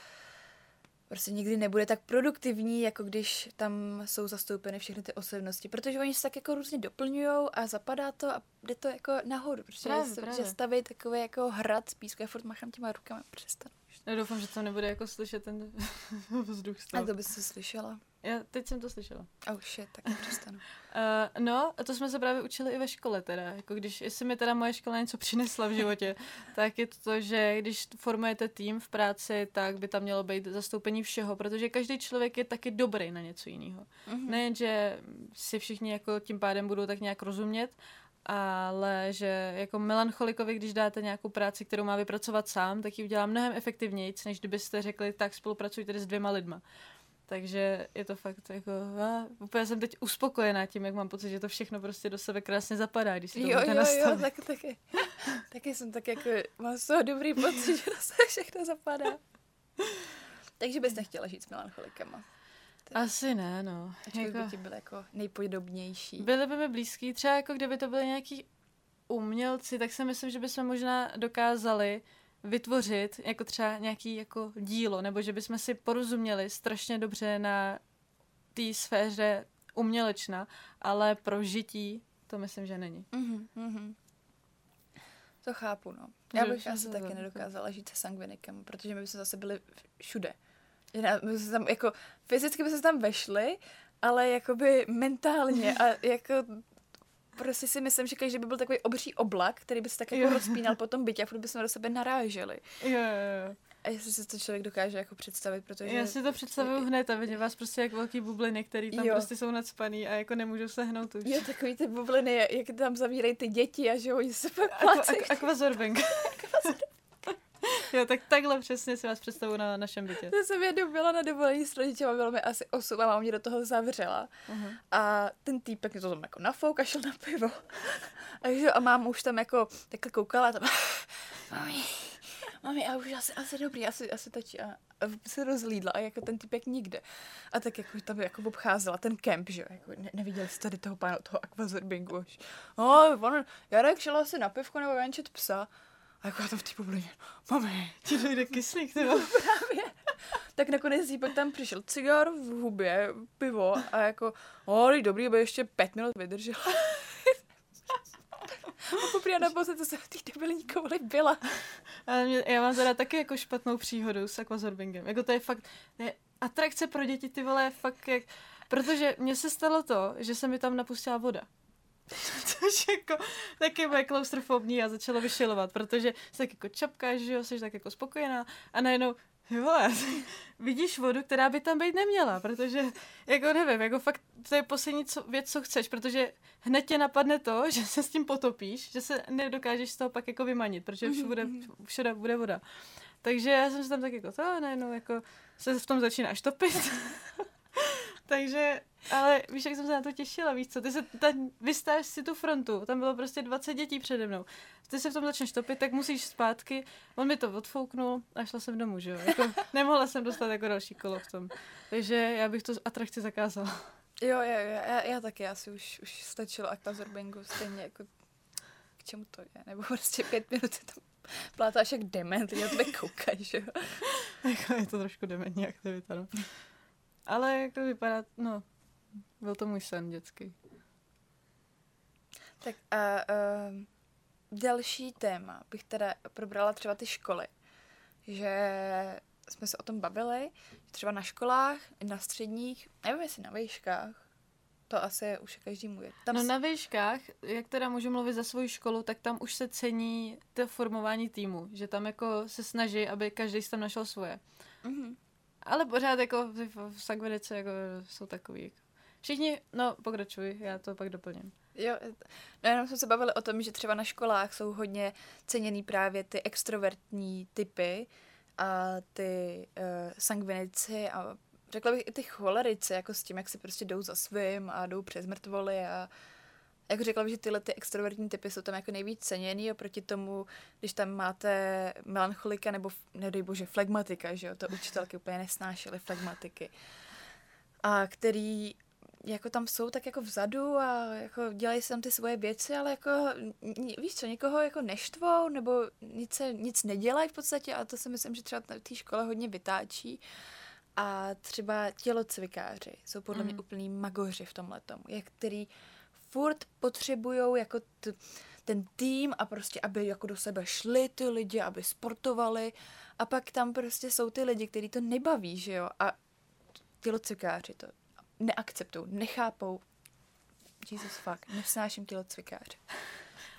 prostě nikdy nebude tak produktivní, jako když tam jsou zastoupeny všechny ty osobnosti, protože oni se tak jako různě doplňují a zapadá to a jde to jako nahoru, protože Právě, se právě. že staví takový jako hrad z písku, já furt machám těma rukama, přestanu. Já doufám, že to nebude jako slyšet ten [LAUGHS] vzduch z A to bys to slyšela. Já teď jsem to slyšela. Oh shit, tak přestanu. Uh, [LAUGHS] no, a to jsme se právě učili i ve škole teda. Jako když, jestli mi teda moje škola něco přinesla v životě, [LAUGHS] tak je to to, že když formujete tým v práci, tak by tam mělo být zastoupení všeho, protože každý člověk je taky dobrý na něco jiného. Mhm. Nejen, že si všichni jako tím pádem budou tak nějak rozumět, ale že jako melancholikovi, když dáte nějakou práci, kterou má vypracovat sám, tak ji udělá mnohem efektivněji, než kdybyste řekli, tak spolupracujte s dvěma lidma. Takže je to fakt jako, a, úplně jsem teď uspokojená tím, jak mám pocit, že to všechno prostě do sebe krásně zapadá, když si to Jo, jo, jo, tak, taky, taky jsem tak jako, mám z toho dobrý pocit, že to se všechno zapadá. Takže bys nechtěla žít s melancholikama. Asi ne, no. Ačkoliv Jako, by ti byl jako nejpodobnější. byly by mi blízký, třeba jako kdyby to byly nějaký umělci, tak si myslím, že bychom možná dokázali vytvořit jako třeba nějaký jako dílo, nebo že bychom si porozuměli strašně dobře na té sféře umělečna, ale pro žití to myslím, že není. Mhm, mhm. To chápu, no. Já bych asi se taky to- nedokázala žít se sangvinikem, protože my bychom zase byli všude. My jsme tam, jako, fyzicky bychom se tam vešli, ale jakoby mentálně a [LAUGHS] jako prostě si myslím, že každý by byl takový obří oblak, který by se tak jako Jo. rozpínal po [LAUGHS] tom bytě a furt bychom do sebe naráželi. Jo, jo, jo. A jestli si to člověk dokáže jako představit, protože... Já si to představuju hned a vidím vás prostě jak velký bubliny, který tam Jo. prostě jsou nadspaný a jako nemůžou se hnout už. Jo, takový ty bubliny, jak tam zavírají ty děti a že oni se pak aqua, aquazorbing. [LAUGHS] jo, tak takhle přesně si vás představuju na našem bytě. Já jsem jednou byla na dovolení s rodičema, bylo mi asi 8 a máma mě do toho zavřela. Uh-huh. A ten týpek mě to tam jako nafouk a šel na pivo. A, že, a máma už tam jako takhle koukala a tam, [LAUGHS] mami, mami, a už asi, asi dobrý, asi, asi točí. A, a se rozlídla a jako ten týpek nikde. A tak jako tam jako obcházela ten kemp, že jo, jako ne, neviděli jste tady toho pána, toho aquazorbingu už. No, on, Jarek šel asi na pivko nebo venčet psa. A jako já tam v té bublině, mami, Ti dojde kyslík, ty vole. tak nakonec týpek tam přišel cigar v hubě, pivo a jako, o, dobrý, by ještě pět minut vydržel. a poprvé naposled, co jsem v té debilní kouli byla. Ale mě, já mám teda taky jako špatnou příhodu s aquazorbingem. Jako to je fakt, je atrakce pro děti, ty vole, fakt jak... Protože mně se stalo to, že se mi tam napustila voda. [LAUGHS] Což jako taky bude klaustrofobní a začalo vyšilovat, protože se tak jako čapkáš, že jo, jsi tak jako spokojená a najednou Jo, vole, [LAUGHS] vidíš vodu, která by tam být neměla, protože, jako nevím, jako fakt to je poslední co, věc, co chceš, protože hned tě napadne to, [LAUGHS] že se s tím potopíš, že se nedokážeš z toho pak jako vymanit, protože všude, všude bude voda. Takže já jsem se tam tak jako to, najednou jako se v tom začínáš topit. Takže, ale víš, jak jsem se na to těšila, víš co, ty se, ta, vystáš si tu frontu, tam bylo prostě 20 dětí přede mnou. Ty se v tom začneš topit, tak musíš zpátky. On mi to odfouknul a šla jsem domů, že jo. Jako, [LAUGHS] nemohla jsem dostat jako další kolo v tom. Takže já bych to atrakci zakázala. Jo, jo, jo, já, já taky, asi už, už stačilo aquazorbingu, stejně jako k čemu to je, nebo prostě pět minut se tam plátáš jak dement, já tebe koukají, že jo. [LAUGHS] Jako je to trošku dementní aktivita, no. Ale jako vypadá, no, byl to můj sen dětský. Tak a uh, další téma bych teda probrala třeba ty školy. Že jsme se o tom bavili, že třeba na školách, na středních, nevím jestli na výškách, to asi je už každému je. Tam no na výškách, jak teda můžu mluvit za svou školu, tak tam už se cení to formování týmu, že tam jako se snaží, aby každý tam našel svoje. Mm-hmm. Ale pořád jako v, v, Sagvedice jako jsou takový. Jako. Všichni, no pokračuj, já to pak doplním. Jo, no jenom jsme se bavili o tom, že třeba na školách jsou hodně ceněný právě ty extrovertní typy a ty uh, sangvinici a řekla bych i ty cholerici, jako s tím, jak si prostě jdou za svým a jdou přes mrtvoly a jako řekla bych, že tyhle ty extrovertní typy jsou tam jako nejvíc ceněný oproti tomu, když tam máte melancholika nebo, nedej bože, flegmatika, že jo, to učitelky úplně nesnášely flegmatiky. A který jako tam jsou tak jako vzadu a jako dělají si tam ty svoje věci, ale jako víš co, někoho jako neštvou nebo nic, se, nic nedělají v podstatě a to si myslím, že třeba v té škole hodně vytáčí. A třeba tělocvikáři jsou podle mm. mě úplný magoři v tomhle tomu, jak který furt potřebujou jako t- ten tým a prostě, aby jako do sebe šli ty lidi, aby sportovali. A pak tam prostě jsou ty lidi, kteří to nebaví, že jo, a tělocvikáři to neakceptují, nechápou. Jesus fuck, nesnáším tělocvikáře.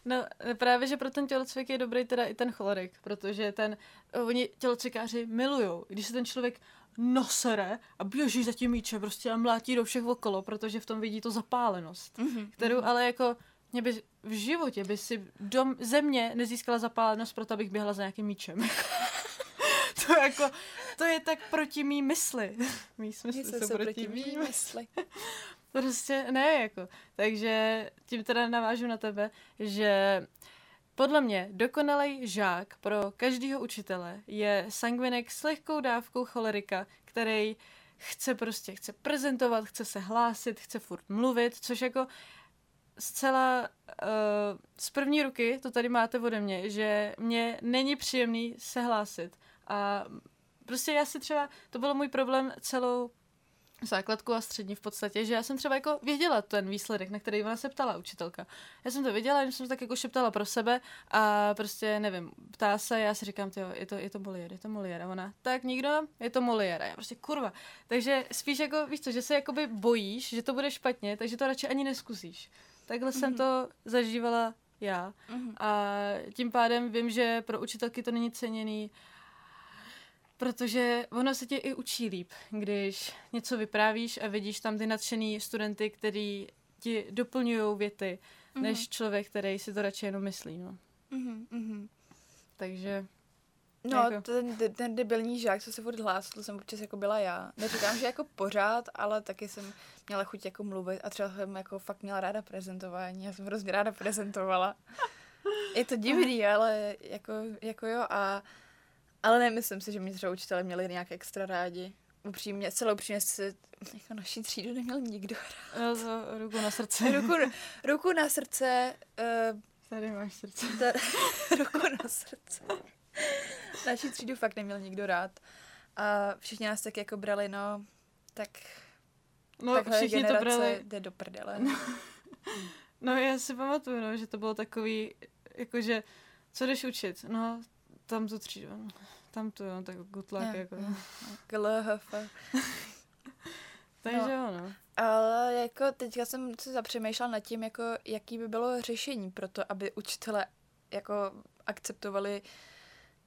No právě, že pro ten tělocvik je dobrý teda i ten cholerik, protože ten, oni tělocvikáři milujou, když se ten člověk nosere a běží za tím míčem prostě a mlátí do všech okolo, protože v tom vidí to zapálenost, Mm-hmm. kterou ale jako mě by v životě by si dom, země nezískala zapálenost proto, abych běhala za nějakým míčem. [LAUGHS] to jako, to je tak proti mý mysli. [LAUGHS] Mý smysly jsou jsou proti proti mý mysli. [LAUGHS] Prostě ne, jako. Takže tím teda navážu na tebe, že podle mě dokonalý žák pro každého učitele je sangvinek s lehkou dávkou cholerika, který chce prostě, chce prezentovat, chce se hlásit, chce furt mluvit, což jako zcela uh, z první ruky, to tady máte ode mě, že mě není příjemný se hlásit. A prostě já si třeba, to byl můj problém celou základku a střední v podstatě, že já jsem třeba jako věděla ten výsledek, na který ona se ptala učitelka. Já jsem to věděla, jenom jsem to tak jako šeptala pro sebe a prostě nevím, ptá se, já si říkám, tyjo, je to, je to Molière, je to Molière ona, tak nikdo, je to Molière já prostě kurva. Takže spíš jako, víš co, že se jakoby bojíš, že to bude špatně, takže to radši ani neskusíš. Takhle mm-hmm. jsem to zažívala já Mm-hmm. a tím pádem vím, že pro učitelky to není ceněný, protože ono se tě i učí líp, když něco vyprávíš a vidíš tam ty nadšený studenty, který ti doplňují věty, Mhm. než člověk, který si to radši jenom myslí. No. Mm-hmm. Mm-hmm. Takže No, Jako- ten, ten debilní žák, co se furt hlásil, to jsem občas jako byla já. Neříkám, že jako pořád, ale taky jsem měla chuť jako mluvit a třeba jsem jako fakt měla ráda prezentování. Já jsem hrozně ráda prezentovala. Je to divný, ale jako, jako jo a ale nemyslím si, že mě třeba učitelé měli nějak extra rádi. Upřímně, celou upřímně si jako naší třídu neměl nikdo. no, to ruku na srdci. Ruku, ruku na srdce, uh, Tady máš srdce. Ta, [LAUGHS] ruku na srdce. Naši třídu fakt neměl nikdo rád. A všichni nás tak jako brali, no, tak No, takhle všichni to generace brali. jde do prdele. No, já si pamatuju, no, že to bylo takový, jakože, co jdeš učit? No, tam tu třídu. no, Tam tu, jo, tak gutlák, Jo, jako. jo. KLHF. [LAUGHS] Takže No. jo, no. Ale jako teďka jsem se zapřemýšlela nad tím, jako jaký by bylo řešení pro to, aby učitele jako akceptovali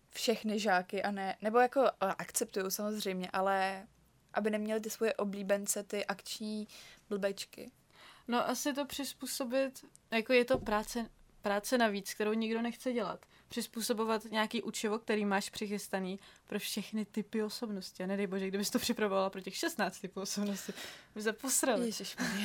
všechny žáky a ne, nebo jako akceptují samozřejmě, ale aby neměli ty svoje oblíbence, ty akční blbečky. No asi to přizpůsobit, jako je to práce, práce navíc, kterou nikdo nechce dělat. Přizpůsobovat nějaký učivo, který máš přichystaný pro všechny typy osobnosti. A nedej bože, kdybys to připravovala pro těch 16 typů osobnosti, by se posrali.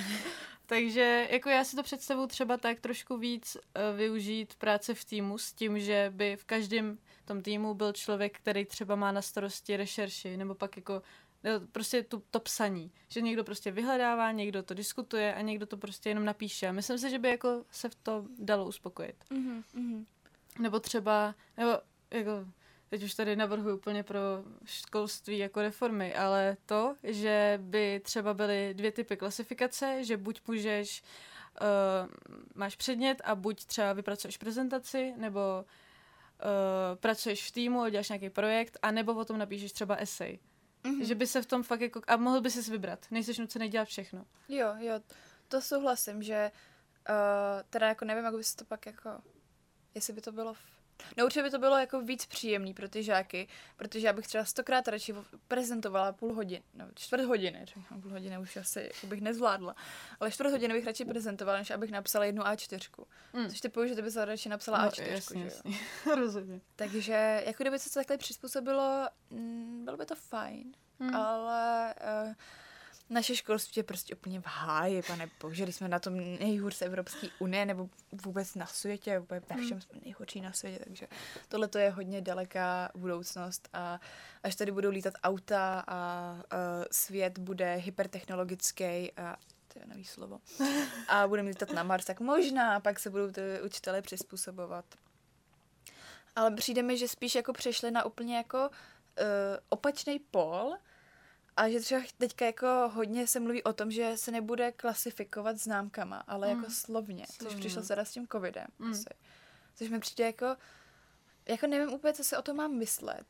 [LAUGHS] Takže jako já si to představu třeba tak trošku víc uh, využít práce v týmu s tím, že by v každém tom týmu byl člověk, který třeba má na starosti rešerši, nebo pak jako no, prostě tu, to psaní. Že někdo prostě vyhledává, někdo to diskutuje a někdo to prostě jenom napíše. A myslím si, že by jako se v to dalo uspokojit. Mhm, mhm. Nebo třeba, nebo jako teď už tady navrhuji úplně pro školství jako reformy, ale to, že by třeba byly dvě typy klasifikace, že buď můžeš, uh, máš předmět a buď třeba vypracuješ prezentaci, nebo uh, pracuješ v týmu děláš nějaký projekt, a nebo o tom napíšeš třeba esej. Mhm. Že by se v tom fakt jako, a mohl by si vybrat, nejseš nucený dělat všechno. Jo, jo, to souhlasím, že uh, teda jako nevím, jak by se to pak jako, jestli by to bylo, v... no určitě by to bylo jako víc příjemný pro ty žáky, protože já bych třeba stokrát radši prezentovala půl hodiny, no čtvrt hodiny, říkám, půl hodiny už asi jako bych nezvládla, ale čtvrt hodiny bych radši prezentovala, než abych napsala jednu A4. Mm. Což ty použij, že ty bys radši napsala No, A4, jasně, že jo? jasně. [LAUGHS] Rozhodně. Takže jako kdyby se to takhle přizpůsobilo, mm, bylo by to fajn, Hmm. ale uh, naše školství je prostě úplně v háji, pane bože, když jsme na tom nejhůř z Evropské unie, nebo vůbec na světě, úplně ve všem jsme nejhorší na světě, takže tohle to je hodně daleká budoucnost a až tady budou lítat auta a uh, svět bude hypertechnologický a to je nový slovo, a budeme lítat na Mars, tak možná pak se budou ty učitelé přizpůsobovat. Ale přijde mi, že spíš jako přešli na úplně jako uh, opačný pol A že třeba teďka jako hodně se mluví o tom, že se nebude klasifikovat známkama, ale mm. jako slovně, slovně. což přišlo teda s tím covidem. Mm. Asi. Což mi přijde jako, jako nevím úplně, co se o tom mám myslet.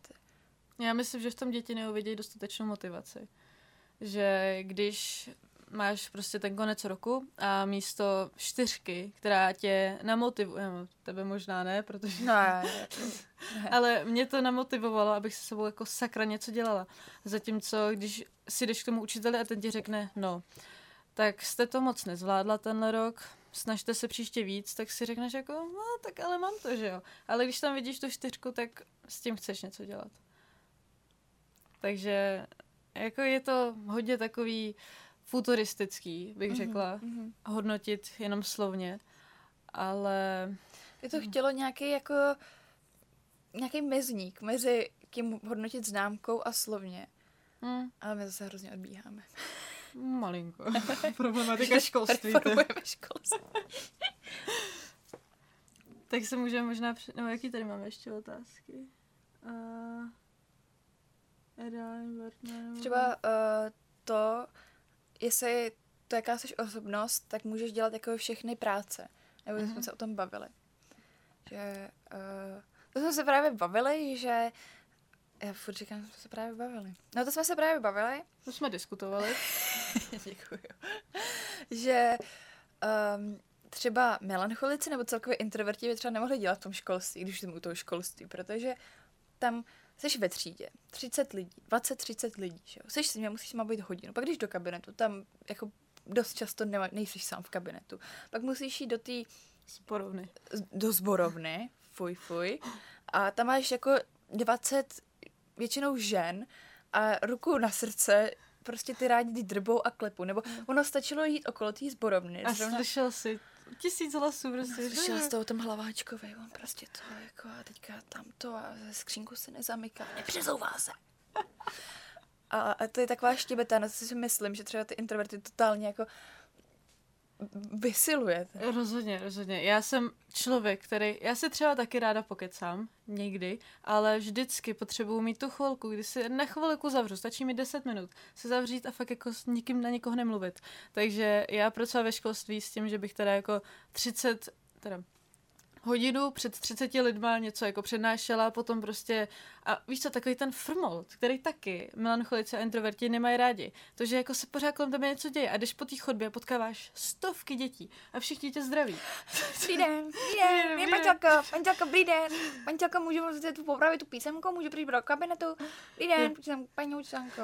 Já myslím, že v tom děti neuvidějí dostatečnou motivaci. Že když máš prostě ten konec roku a místo čtyřky, která tě namotivuje, no, tebe možná ne, protože... No, ne, ne. [LAUGHS] ale mě to namotivovalo, abych se sebou jako sakra něco dělala. Zatímco, když si jdeš k tomu učiteli a ten ti řekne, no, tak jste to moc nezvládla tenhle rok, snažte se příště víc, tak si řekneš jako, no, tak ale mám to, že jo. Ale když tam vidíš tu čtyřku, tak s tím chceš něco dělat. Takže jako je to hodně takový futuristický, bych mm-hmm, řekla, mm-hmm. hodnotit jenom slovně, ale... Je to chtělo nějaký jako nějaký mezník mezi tím hodnotit známkou a slovně. Mm. Ale my zase hrozně odbíháme. Malinko. [LAUGHS] Problematika školství. školství. [LAUGHS] tak se můžeme možná... Při... Nebo jaký tady máme ještě otázky? Uh... Třeba uh, to, jestli to jaká jsi osobnost, tak můžeš dělat jako všechny práce. Nebo mm-hmm. jsme mhm. se o tom bavili. Že, uh, to jsme se právě bavili, že já furt říkám, že jsme se právě bavili. No to jsme se právě bavili. To jsme diskutovali. [LAUGHS] Děkuju. že um, třeba melancholici nebo celkově introverti by třeba nemohli dělat v tom školství, když jsem u toho školství, protože tam jsi ve třídě, 30 lidí, 20-30 lidí, že jo? Jsi s nimi, musíš má být hodinu. Pak když do kabinetu, tam jako dost často nema, nejsi sám v kabinetu. Pak musíš jít do té... Zborovny. Do zborovny, fuj, fuj. A tam máš jako 20 většinou žen a ruku na srdce prostě ty rádi drbou a klepu. Nebo ono stačilo jít okolo té zborovny. A zrovna... slyšel jsi tisíc hlasů prostě. Slyšela z toho tom hlaváčkovi, on prostě to jako a teďka tamto a skřínku se nezamyká, nepřezouvá se. A, a to je taková štěbeta, na co si myslím, že třeba ty introverty totálně jako vysilujete. Rozhodně, rozhodně. Já jsem člověk, který, já se třeba taky ráda pokecám, někdy, ale vždycky potřebuji mít tu chvilku, kdy si na chvilku zavřu, stačí mi 10 minut se zavřít a fakt jako s nikým na nikoho nemluvit. Takže já pracovala ve školství s tím, že bych teda jako 30, teda hodinu před 30 lidma něco jako přednášela, potom prostě, a víš co, takový ten frmol, který taky melancholici a introverti nemají rádi. To, že jako se pořád kolem tebe něco děje a jdeš po té chodbě a potkáváš stovky dětí a všichni tě zdraví. Dobrý den, dobrý den, paňčelko, paňčelko, dobrý den, paňčelko, můžu si tu popravit tu písemku, můžu přijít do kabinetu, dobrý den, písem, paní učitelko.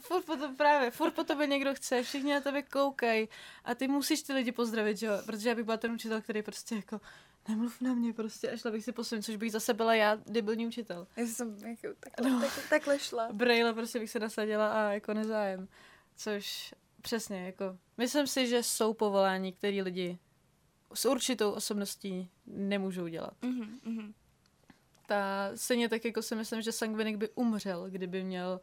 Furt potom právě, furt po tobě někdo chce, všichni na tebe koukají. A ty musíš ty lidi pozdravit, že jo, protože já bych byla ten učitel, který prostě jako nemluv na mě prostě a šla bych si po svým, což bych zase byla já debilní učitel. Já jsem jako takhle, no. tak, takhle šla. Braille prostě bych se nasadila a jako nezájem. Což přesně, jako, myslím si, že jsou povolání, které lidi s určitou osobností nemůžou dělat. Mm-hmm, Ta, stejně tak, jako si myslím, že Sangvinik by umřel, kdyby měl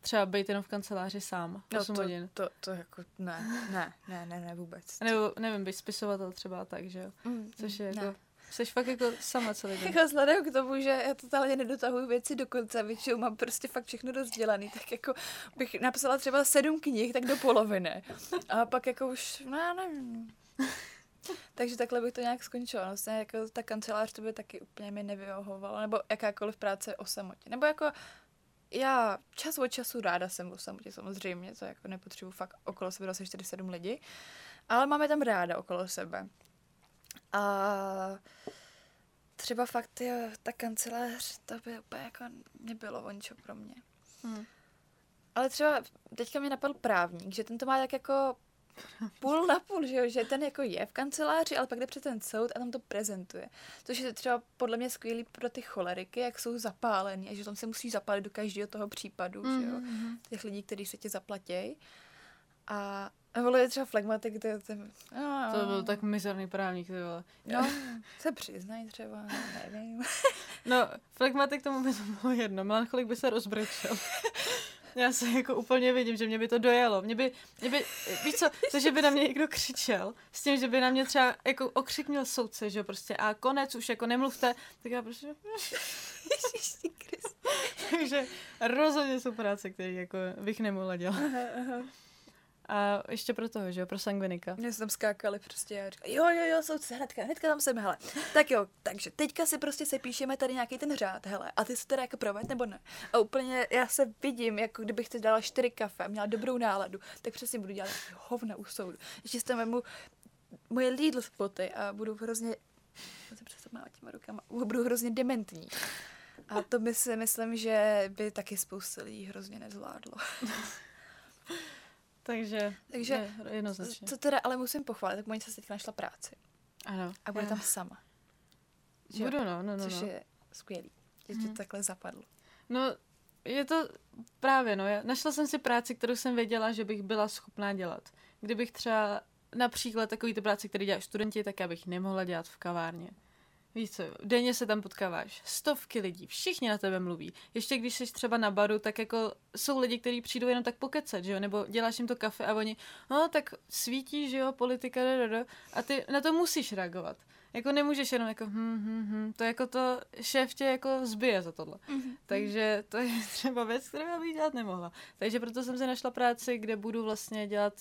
třeba být jenom v kanceláři sám. No, to, hodin. To, to jako ne, ne, ne, ne, ne vůbec. [LAUGHS] Nebo nevím, být spisovatel třeba tak, že jo. Mm, Což je jako, ne. Jsi fakt jako sama celý den. [LAUGHS] Jako vzhledem k tomu, že já totálně nedotahuji věci do konce, většinou mám prostě fakt všechno rozdělaný, tak jako bych napsala třeba sedm knih, tak do poloviny. A pak jako už, no nevím. [LAUGHS] Takže takhle bych to nějak skončila. Vlastně jako ta kancelář to by taky úplně mi nevyhovovala, nebo jakákoliv práce o samotě. Nebo jako já čas od času ráda jsem o samotě samozřejmě, to jako nepotřebuji fakt okolo sebe 24-7 lidi, ale máme tam ráda okolo sebe. A třeba fakt jo, ta kancelář, to by úplně jako nebylo o ničem pro mě. Hmm. Ale třeba teďka mě napadl právník, že ten to má tak jako [LAUGHS] půl na půl, že, jo? že ten jako je v kanceláři, ale pak jde před ten soud a tam to prezentuje. Což je třeba podle mě skvělý pro ty choleriky, jak jsou zapálení a že tam se musí zapálit do každého toho případu, mm-hmm. že jo? Mhm. těch lidí, kteří se tě zaplatí. A nebo je třeba flegmatik, to, to, no, to byl tak mizerný právník, to bylo. No, se přiznají třeba, nevím. [LAUGHS] no, flegmatik tomu by to bylo jedno, melancholik by se rozbrečel. [LAUGHS] Já se jako úplně vidím, že mě by to dojelo. Mě by, mě by, víš co, to, že by na mě někdo křičel, s tím, že by na mě třeba jako okřik měl soudce, že jo, prostě a konec, už jako nemluvte, tak já prostě... Takže rozhodně jsou práce, které jako bych nemohla dělat. Aha, aha. A ještě pro toho, že jo, pro sangvinika. Mě se tam skákali prostě a říkali, jo, jo, jo, soudce, hnedka, hnedka tam jsem, hele. Tak jo, takže teďka si prostě se píšeme tady nějaký ten řád, hele, a ty se teda jako proved nebo ne. A úplně já se vidím, jako kdybych si dala čtyři kafe a měla dobrou náladu, tak přesně budu dělat hovna u soudu. Ještě si tam vemu moje Lidl spoty a budu hrozně, se přestat těma rukama, budu hrozně dementní. A to by si myslím, že by taky spousta lidí hrozně nezvládlo. [LAUGHS] Takže, Takže jednoznačně. Co teda ale musím pochválit, tak Monica se teďka našla práci. Ano. A bude já. tam sama. Že Budu, no, no, no. Což no. je skvělý, že hmm. to takhle zapadlo. No, je to právě, no. Já našla jsem si práci, kterou jsem věděla, že bych byla schopná dělat. Kdybych třeba například takový ty práce, které dělají studenti, tak já bych nemohla dělat v kavárně. Víš co, denně se tam potkáváš, stovky lidí, všichni na tebe mluví. Ještě když jsi třeba na baru, tak jako jsou lidi, kteří přijdou jenom tak pokecet, že jo, nebo děláš jim to kafe a oni, no tak svítí, že jo, politika, da, a ty na to musíš reagovat. Jako nemůžeš jenom jako hm, hm, hm, to jako to šéf tě jako zbije za tohle. Mm-hmm. Takže to je [LAUGHS] třeba věc, kterou bych dělat nemohla. Takže proto jsem si našla práci, kde budu vlastně dělat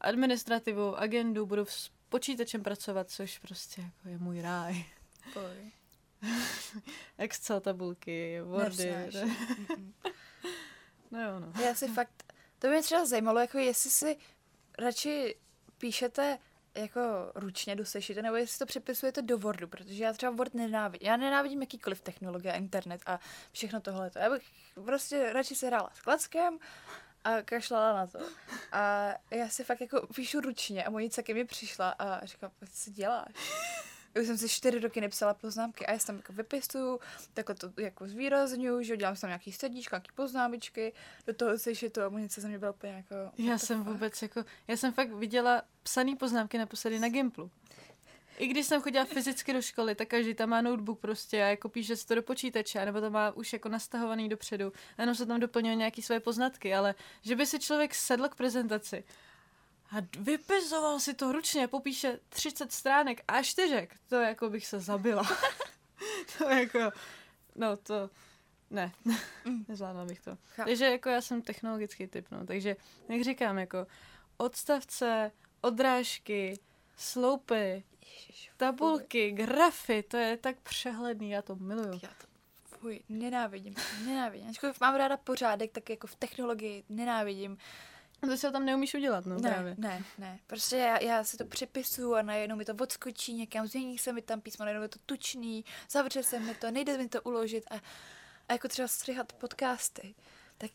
administrativu, agendu, budu s počítačem pracovat, což prostě jako je můj ráj. [LAUGHS] Excel tabulky, Wordy. no jo, no. Já si fakt, to by mě třeba zajímalo, jako jestli si radši píšete jako ručně do sešity, nebo jestli to přepisujete do Wordu, protože já třeba Word nenávidím. Já nenávidím jakýkoliv technologie, internet a všechno tohle. Já bych prostě radši se hrála s klackem a kašlala na to. A já si fakt jako píšu ručně a Monica ke mi přišla a říkala, co si děláš? Už jsem si čtyři roky nepsala poznámky a já tam jako vypisuju, takhle to jako zvýrazňuju, že dělám tam nějaký srdíčka, nějaký poznámečky, do toho se to amunice za mě byla úplně jako... Já jsem fuck? vůbec jako, já jsem fakt viděla psaný poznámky naposledy na Gimplu. I když jsem chodila fyzicky do školy, tak každý tam má notebook prostě a jako píše se to do počítače, nebo to má už jako nastahovaný dopředu. A jenom se tam doplňují nějaké své poznatky, ale že by si člověk sedl k prezentaci a vypisoval si to ručně, popíše 30 stránek a čtyřek. To jako bych se zabila. [LAUGHS] to jako, no to, ne, mm. [LAUGHS] nezvládla bych to. Chápu. Takže jako já jsem technologický typ, no, takže jak říkám, jako odstavce, odrážky, sloupy, Ježiš, tabulky, fuj. grafy, to je tak přehledný, já to miluju. Já to fuj, nenávidím, nenávidím. Ačkoliv mám ráda pořádek, tak jako v technologii nenávidím. To se tam neumíš udělat, no ne, právě. Ne, ne, prostě já, já si to přepisuju a najednou mi to odskočí někam, změní se mi tam písmo, najednou je to tučný, zavře se mi to, nejde mi to uložit a, a jako třeba stříhat podcasty, tak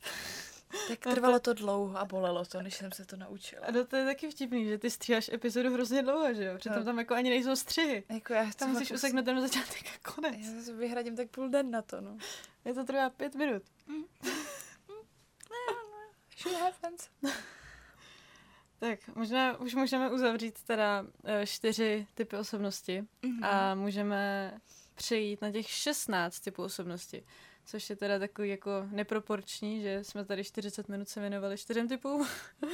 tak trvalo to dlouho a bolelo to, než jsem se to naučila. A to je taky vtipný, že ty stříháš epizodu hrozně dlouho, že jo? Přitom no. tam jako ani nejsou střihy. Jako já tam musíš useknout ten začátek a konec. Já se vyhradím tak půl den na to, no. Je to trvá pět minut. Mm. Shit happens. [LAUGHS] tak, možná už můžeme uzavřít teda eh, čtyři typy osobnosti mm-hmm. a můžeme přejít na těch 16 typů osobnosti. Což je teda takový jako neproporční, že jsme tady 40 minut se věnovali čtyřem typům.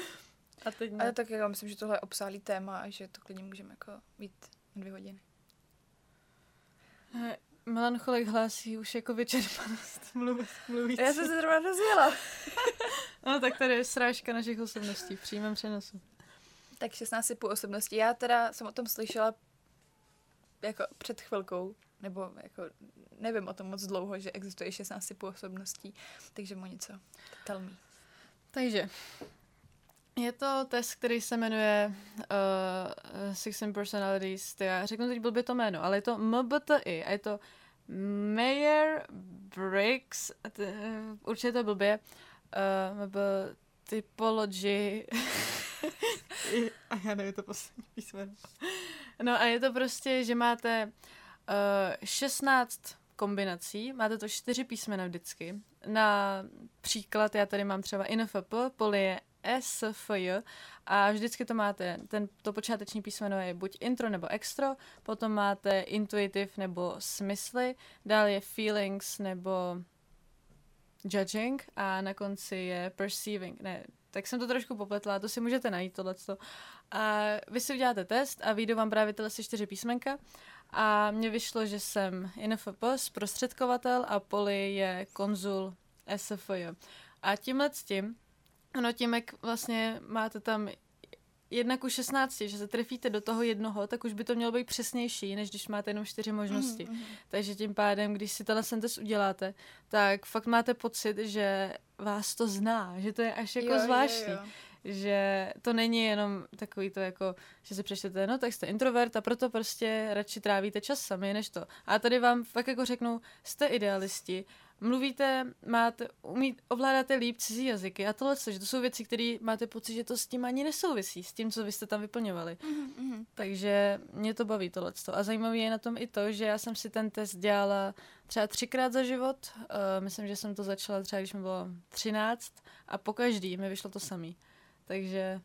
[LAUGHS] a teď ne. Ale tak já myslím, že tohle je obsálý téma a že to klidně můžeme jako být dvě hodiny. Melancholik hlásí už jako vyčerpanost [LAUGHS] mluv, mluvící. Já jsem se zrovna dozvěla. [LAUGHS] no tak tady je srážka našich osobností v přímém přenosu. Tak 16 typů osobností. Já teda jsem o tom slyšela jako před chvilkou, nebo jako nevím o tom moc dlouho, že existuje 16 typů osobností, takže mu něco. Tell me. Takže je to test, který se jmenuje uh, Sixteen Personalities. Já řeknu teď blbě to jméno, ale je to MBTI a je to Mayer Briggs, určitě to blbě, uh, MB Typology a já nevím to poslední písmeno. No a je to prostě, že máte uh, 16 kombinací, máte to čtyři písmena vždycky. Na příklad já tady mám třeba INFP, polie SFJ a vždycky to máte, ten, to počáteční písmeno je buď intro nebo extro, potom máte intuitive nebo smysly, dále je feelings nebo judging a na konci je perceiving. Ne, tak jsem to trošku popletla, to si můžete najít tohleto. A vy si uděláte test a vyjdou vám právě tyhle čtyři písmenka a mně vyšlo, že jsem INFP, zprostředkovatel a Poli je konzul SFJ. A tímhle s tím, ono tím, jak vlastně máte tam jedna ku 16, že se trefíte do toho jednoho, tak už by to mělo být přesnější, než když máte jenom čtyři možnosti. Mm-hmm. Takže tím pádem, když si tenhle test uděláte, tak fakt máte pocit, že vás to zná, že to je až jako jo, zvláštní. Jo, jo. Že to není jenom takový to jako, že si přečtete, no tak jste introvert a proto prostě radši trávíte čas sami než to. A tady vám fakt jako řeknu, jste idealisti, mluvíte, máte, umí, ovládáte líp cizí jazyky a tohle, že to jsou věci, které máte pocit, že to s tím ani nesouvisí, s tím, co vy jste tam vyplňovali. Mm-hmm. Takže mě to baví tohle. A zajímavé je na tom i to, že já jsem si ten test dělala třeba třikrát za život. Uh, myslím, že jsem to začala třeba, když mi bylo 13 a po každý mi vyšlo to samý. Takže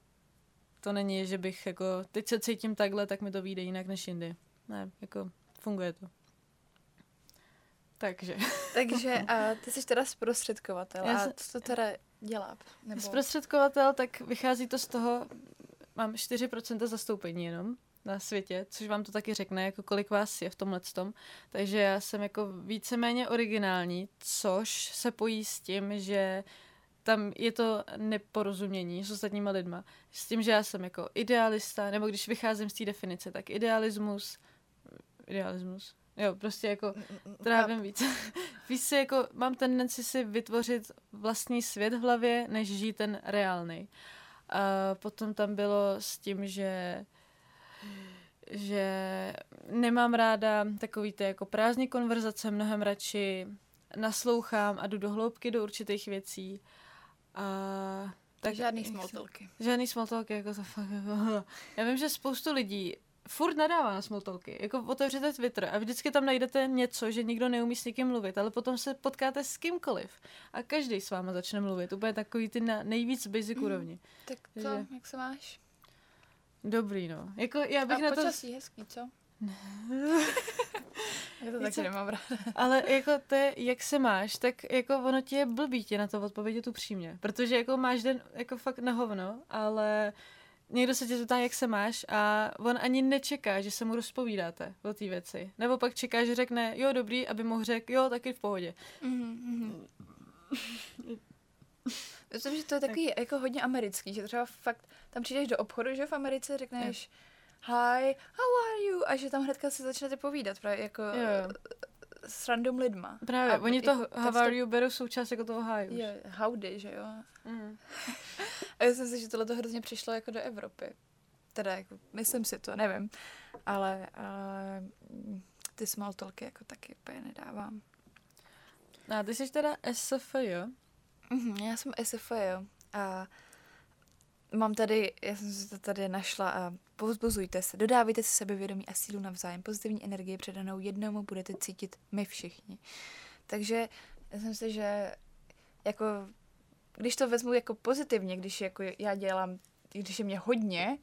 to není, že bych jako, teď se cítím takhle, tak mi to vyjde jinak než jindy. Ne, jako funguje to. Takže. [LAUGHS] Takže a ty jsi teda zprostředkovatel. Já a co to teda dělá? Nebo... Zprostředkovatel, tak vychází to z toho, mám 4% zastoupení jenom na světě, což vám to taky řekne, jako kolik vás je v tomhle tom. Takže já jsem jako víceméně originální, což se pojí s tím, že tam je to neporozumění s ostatníma lidma. S tím, že já jsem jako idealista, nebo když vycházím z té definice, tak idealismus, idealismus, Jo, prostě jako trávím víc. [LAUGHS] Víš si, jako mám tendenci si vytvořit vlastní svět v hlavě, než žít ten reálný. A potom tam bylo s tím, že že nemám ráda takový ty jako prázdní konverzace, mnohem radši naslouchám a jdu do hloubky do určitých věcí. A tak žádný smoltolky. Žádný smoltolky, jako to fakt jako... [LAUGHS] Já vím, že spoustu lidí furt nadává na smoltolky. Jako otevřete Twitter a vždycky tam najdete něco, že nikdo neumí s někým mluvit, ale potom se potkáte s kýmkoliv a každý s váma začne mluvit. Úplně takový ty na nejvíc basic mm. úrovni. Tak co, Takže... jak se máš? Dobrý, no. Jako já bych a na to... počasí hezký, co? [LAUGHS] Já to taky nemám ráda. Ale jako to je, jak se máš, tak jako ono ti je blbý tě na to odpovědět upřímně. Protože jako máš den jako fakt na hovno, ale někdo se tě zeptá, jak se máš a on ani nečeká, že se mu rozpovídáte o té věci. Nebo pak čeká, že řekne, jo, dobrý, aby mohl řekl, jo, taky v pohodě. Mm-hmm. [LAUGHS] Myslím, že to je takový tak. jako hodně americký, že třeba fakt tam přijdeš do obchodu, že v Americe řekneš hi, how are you? A že tam hnedka si začnete povídat, právě jako jo. S random lidma. Právě, a oni to how are you berou součást jako toho hi už. Jo, howdy, že jo. Mm. A já jsem si, že tohle to hrozně přišlo jako do Evropy. Teda jako, myslím si to, nevím. Ale, ale ty small talky jako taky úplně nedávám. A ty jsi teda SFJ? Mhm, já jsem SFJ a mám tady, já jsem si to tady našla a povzbuzujte se, dodávejte si sebevědomí a sílu navzájem, pozitivní energii předanou jednomu budete cítit my všichni. Takže já jsem si, že jako když to vezmu jako pozitivně, když jako já dělám, když je mě hodně,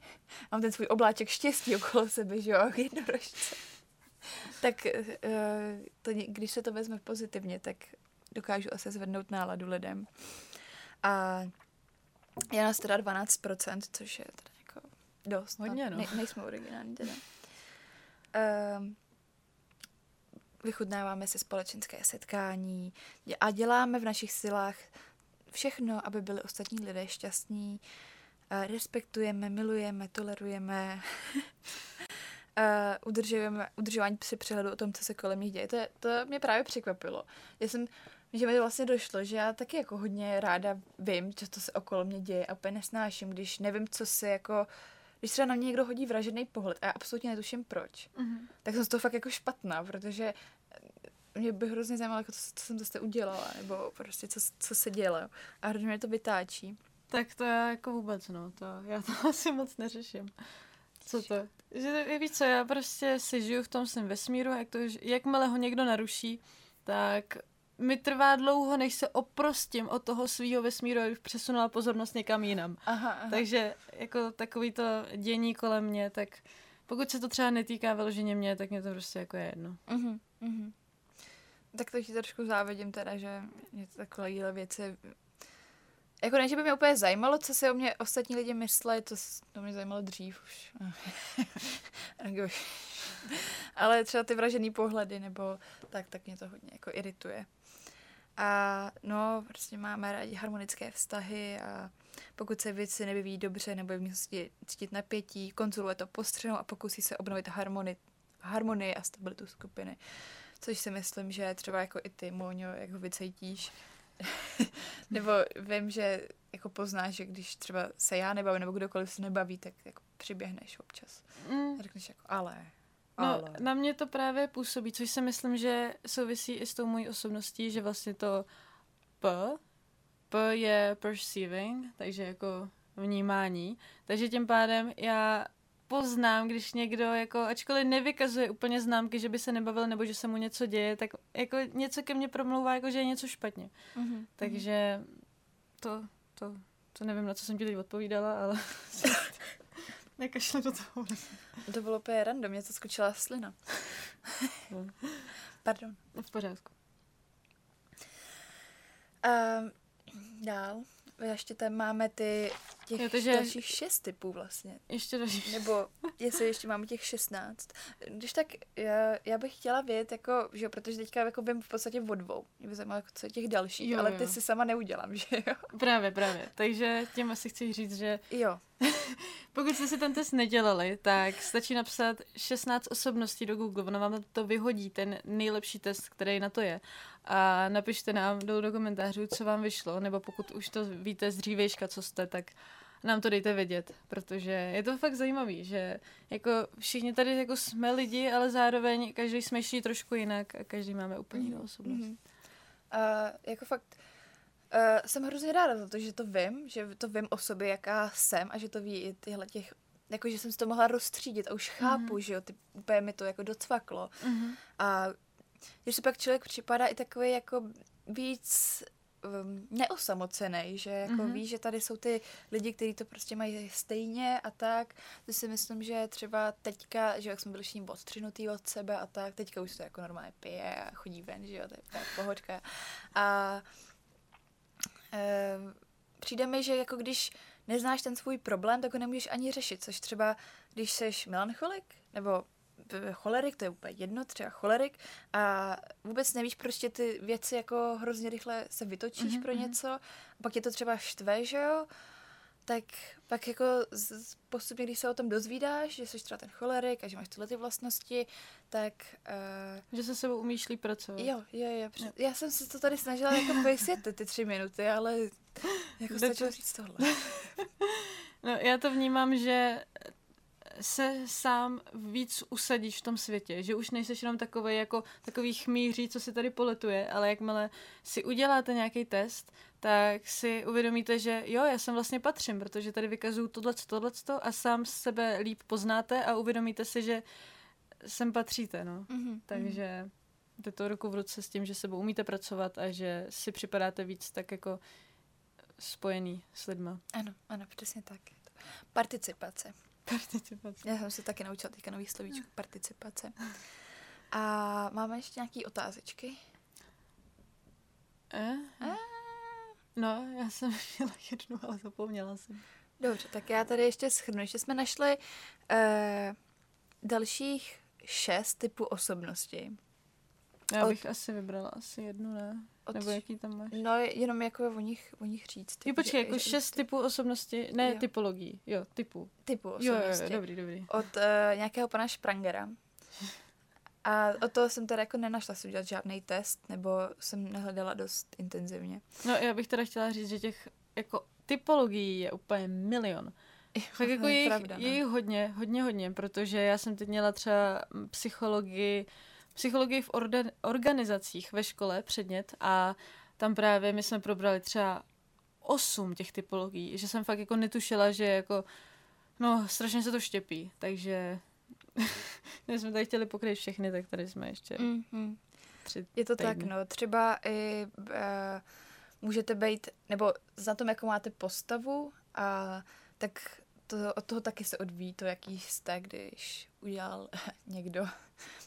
mám ten svůj obláček štěstí okolo sebe, že jo, jednorožce, tak eh, to, když se to vezme pozitivně, tak dokážu asi zvednout náladu lidem. A já nás teda 12%, což je teda jako dost. No. Hodně, no. Ne, nejsme originální teda. Um, vychutnáváme si společenské setkání a děláme v našich silách všechno, aby byli ostatní lidé šťastní. Respektujeme, milujeme, tolerujeme, [LAUGHS] udržujeme, udržování při přehledu o tom, co se kolem nich děje. To, to mě právě překvapilo. Já jsem, že mi vlastně došlo, že já taky jako hodně ráda vím, co to se okolo mě děje a úplně nesnáším, když nevím, co se jako když třeba na mě někdo hodí vražený pohled a já absolutně netuším proč, mm-hmm. tak jsem z toho fakt jako špatná, protože mě by hrozně zajímalo, jako to, co jsem zase udělala, nebo prostě co, co se dělo. A hrozně mě to vytáčí. Tak to já jako vůbec, no, to, já to [LAUGHS] asi moc neřeším. Co to? Že, víš co, já prostě si žiju v tom svém vesmíru, jak to, jakmile ho někdo naruší, tak mi trvá dlouho, než se oprostím od toho svého vesmíru, abych přesunula pozornost někam jinam. Aha, aha. Takže jako takový to dění kolem mě, tak pokud se to třeba netýká vyloženě mě, tak mě to prostě jako je jedno. Uh-huh, uh-huh. Tak to ti trošku závidím teda, že mě to takové věci jako ne, že by mě úplně zajímalo, co si o mě ostatní lidi myslí, to, to mě zajímalo dřív [LAUGHS] už. Ale třeba ty vražený pohledy, nebo tak, tak mě to hodně jako irituje. A no, prostě máme rádi harmonické vztahy a pokud se věci nevyvíjí dobře nebo je v nich cítit napětí, konzuluje to postřenou a pokusí se obnovit harmonii, harmonii a stabilitu skupiny. Což si myslím, že třeba jako i ty, Moňo, jak ho vycejtíš, [LAUGHS] nebo vím, že jako poznáš, že když třeba se já nebavím, nebo kdokoliv se nebaví, tak jako přiběhneš občas. Mm. A řekneš jako ale, No, ale. na mě to právě působí, což si myslím, že souvisí i s tou mojí osobností, že vlastně to P, P je perceiving, takže jako vnímání. Takže tím pádem já poznám, když někdo, jako, ačkoliv nevykazuje úplně známky, že by se nebavil nebo že se mu něco děje, tak jako něco ke mně promlouvá, jako že je něco špatně. Mm-hmm. Takže to, to, to nevím, na co jsem ti teď odpovídala, ale [LAUGHS] nekašle do toho. To bylo úplně random, mě to skočila slina. no. [LAUGHS] Pardon. V pořádku. Um, dál ještě tam máme ty těch jo, takže... dalších šest typů vlastně. Ještě další. Nebo jestli ještě máme těch šestnáct. Když tak já, já bych chtěla vědět, jako, že jo, protože teďka jako vím v podstatě o dvou. Mě by zajímalo, jako, co je těch dalších, jo, ale jo. ty si sama neudělám, že jo? Právě, právě. Takže tím asi chci říct, že jo. [LAUGHS] pokud jste si ten test nedělali, tak stačí napsat 16 osobností do Google, ono vám to vyhodí, ten nejlepší test, který na to je. A napište nám do, do komentářů, co vám vyšlo, nebo pokud už to víte z dřívejška, co jste, tak nám to dejte vědět, protože je to fakt zajímavý, že jako všichni tady jako jsme lidi, ale zároveň každý smýšlí trošku jinak a každý máme úplně jinou osobnost. Mm-hmm. Uh, jako fakt, uh, jsem hrozně ráda za to, že to vím, že to vím o sobě, jaká jsem a že to ví i tyhle těch jako, že jsem si to mohla rozstřídit a už chápu, mm-hmm. že jo, ty, úplně mi to jako docvaklo. Mm-hmm. A že si pak člověk připadá i takový jako víc um, neosamocený, že jako mm-hmm. ví, že tady jsou ty lidi, kteří to prostě mají stejně a tak. To si myslím, že třeba teďka, že jak jsme byli všichni odstřinutý od sebe a tak, teďka už to jako normálně pije a chodí ven, že jo, to je tak pohodka. A e, přijde mi, že jako když neznáš ten svůj problém, tak ho nemůžeš ani řešit, což třeba, když jsi melancholik, nebo cholerik, to je úplně jedno, třeba cholerik a vůbec nevíš, prostě ty věci jako hrozně rychle se vytočíš mm-hmm. pro mhm. něco a pak je to třeba štve, že jo, tak pak jako z, postupně, když se o tom dozvídáš, že jsi třeba ten cholerik a že máš tyhle ty vlastnosti, tak... Uh, že se sebou umíš líp pracovat. Jo, jo, jo. jo. Já jsem se to tady snažila jako vysvětlit, ty tři minuty, ale jako stačilo říct tohle. [LAUGHS] no, já to vnímám, že se sám víc usadíš v tom světě, že už nejseš jenom takový jako takový chmíří, co si tady poletuje, ale jakmile si uděláte nějaký test, tak si uvědomíte, že jo, já sem vlastně patřím, protože tady vykazuju tohle, tohle a sám sebe líp poznáte a uvědomíte si, že sem patříte, no. Mm-hmm. Takže jde to ruku v ruce s tím, že sebou umíte pracovat a že si připadáte víc tak jako spojený s lidma. Ano, ano, přesně tak. Participace. Participace. Já jsem se taky naučila teďka nový slovíčko, participace. A máme ještě nějaké otázečky? Eh? Eh? No, já jsem [LAUGHS] měla jednu, ale zapomněla jsem. Dobře, tak já tady ještě schrnu. Ještě jsme našli uh, dalších šest typů osobnosti. Já bych Od... asi vybrala asi jednu, ne? Od... Nebo jaký tam máš? No, jenom jako o nich, o nich říct. Jo, počkej, jako šest typů osobnosti, ne jo. typologií, jo, typů. Typů osobnosti. Jo, jo, dobrý, dobrý. Od uh, nějakého pana Sprangera. A o toho jsem teda jako nenašla si udělat žádný test, nebo jsem nehledala dost intenzivně. No, já bych teda chtěla říct, že těch jako typologií je úplně milion. Tak jako je, pravda, je no. hodně, hodně, hodně, protože já jsem teď měla třeba psychologii, psychologii v orda- organizacích ve škole předmět a tam právě my jsme probrali třeba osm těch typologií, že jsem fakt jako netušila, že jako, no, strašně se to štěpí, takže [LAUGHS] my jsme tady chtěli pokryt všechny, tak tady jsme ještě mm-hmm. tři Je to týdny. tak, no, třeba i uh, můžete být, nebo za tom, jakou máte postavu, a tak to, od toho taky se odvíjí to, jaký jste, když udělal [LAUGHS] někdo,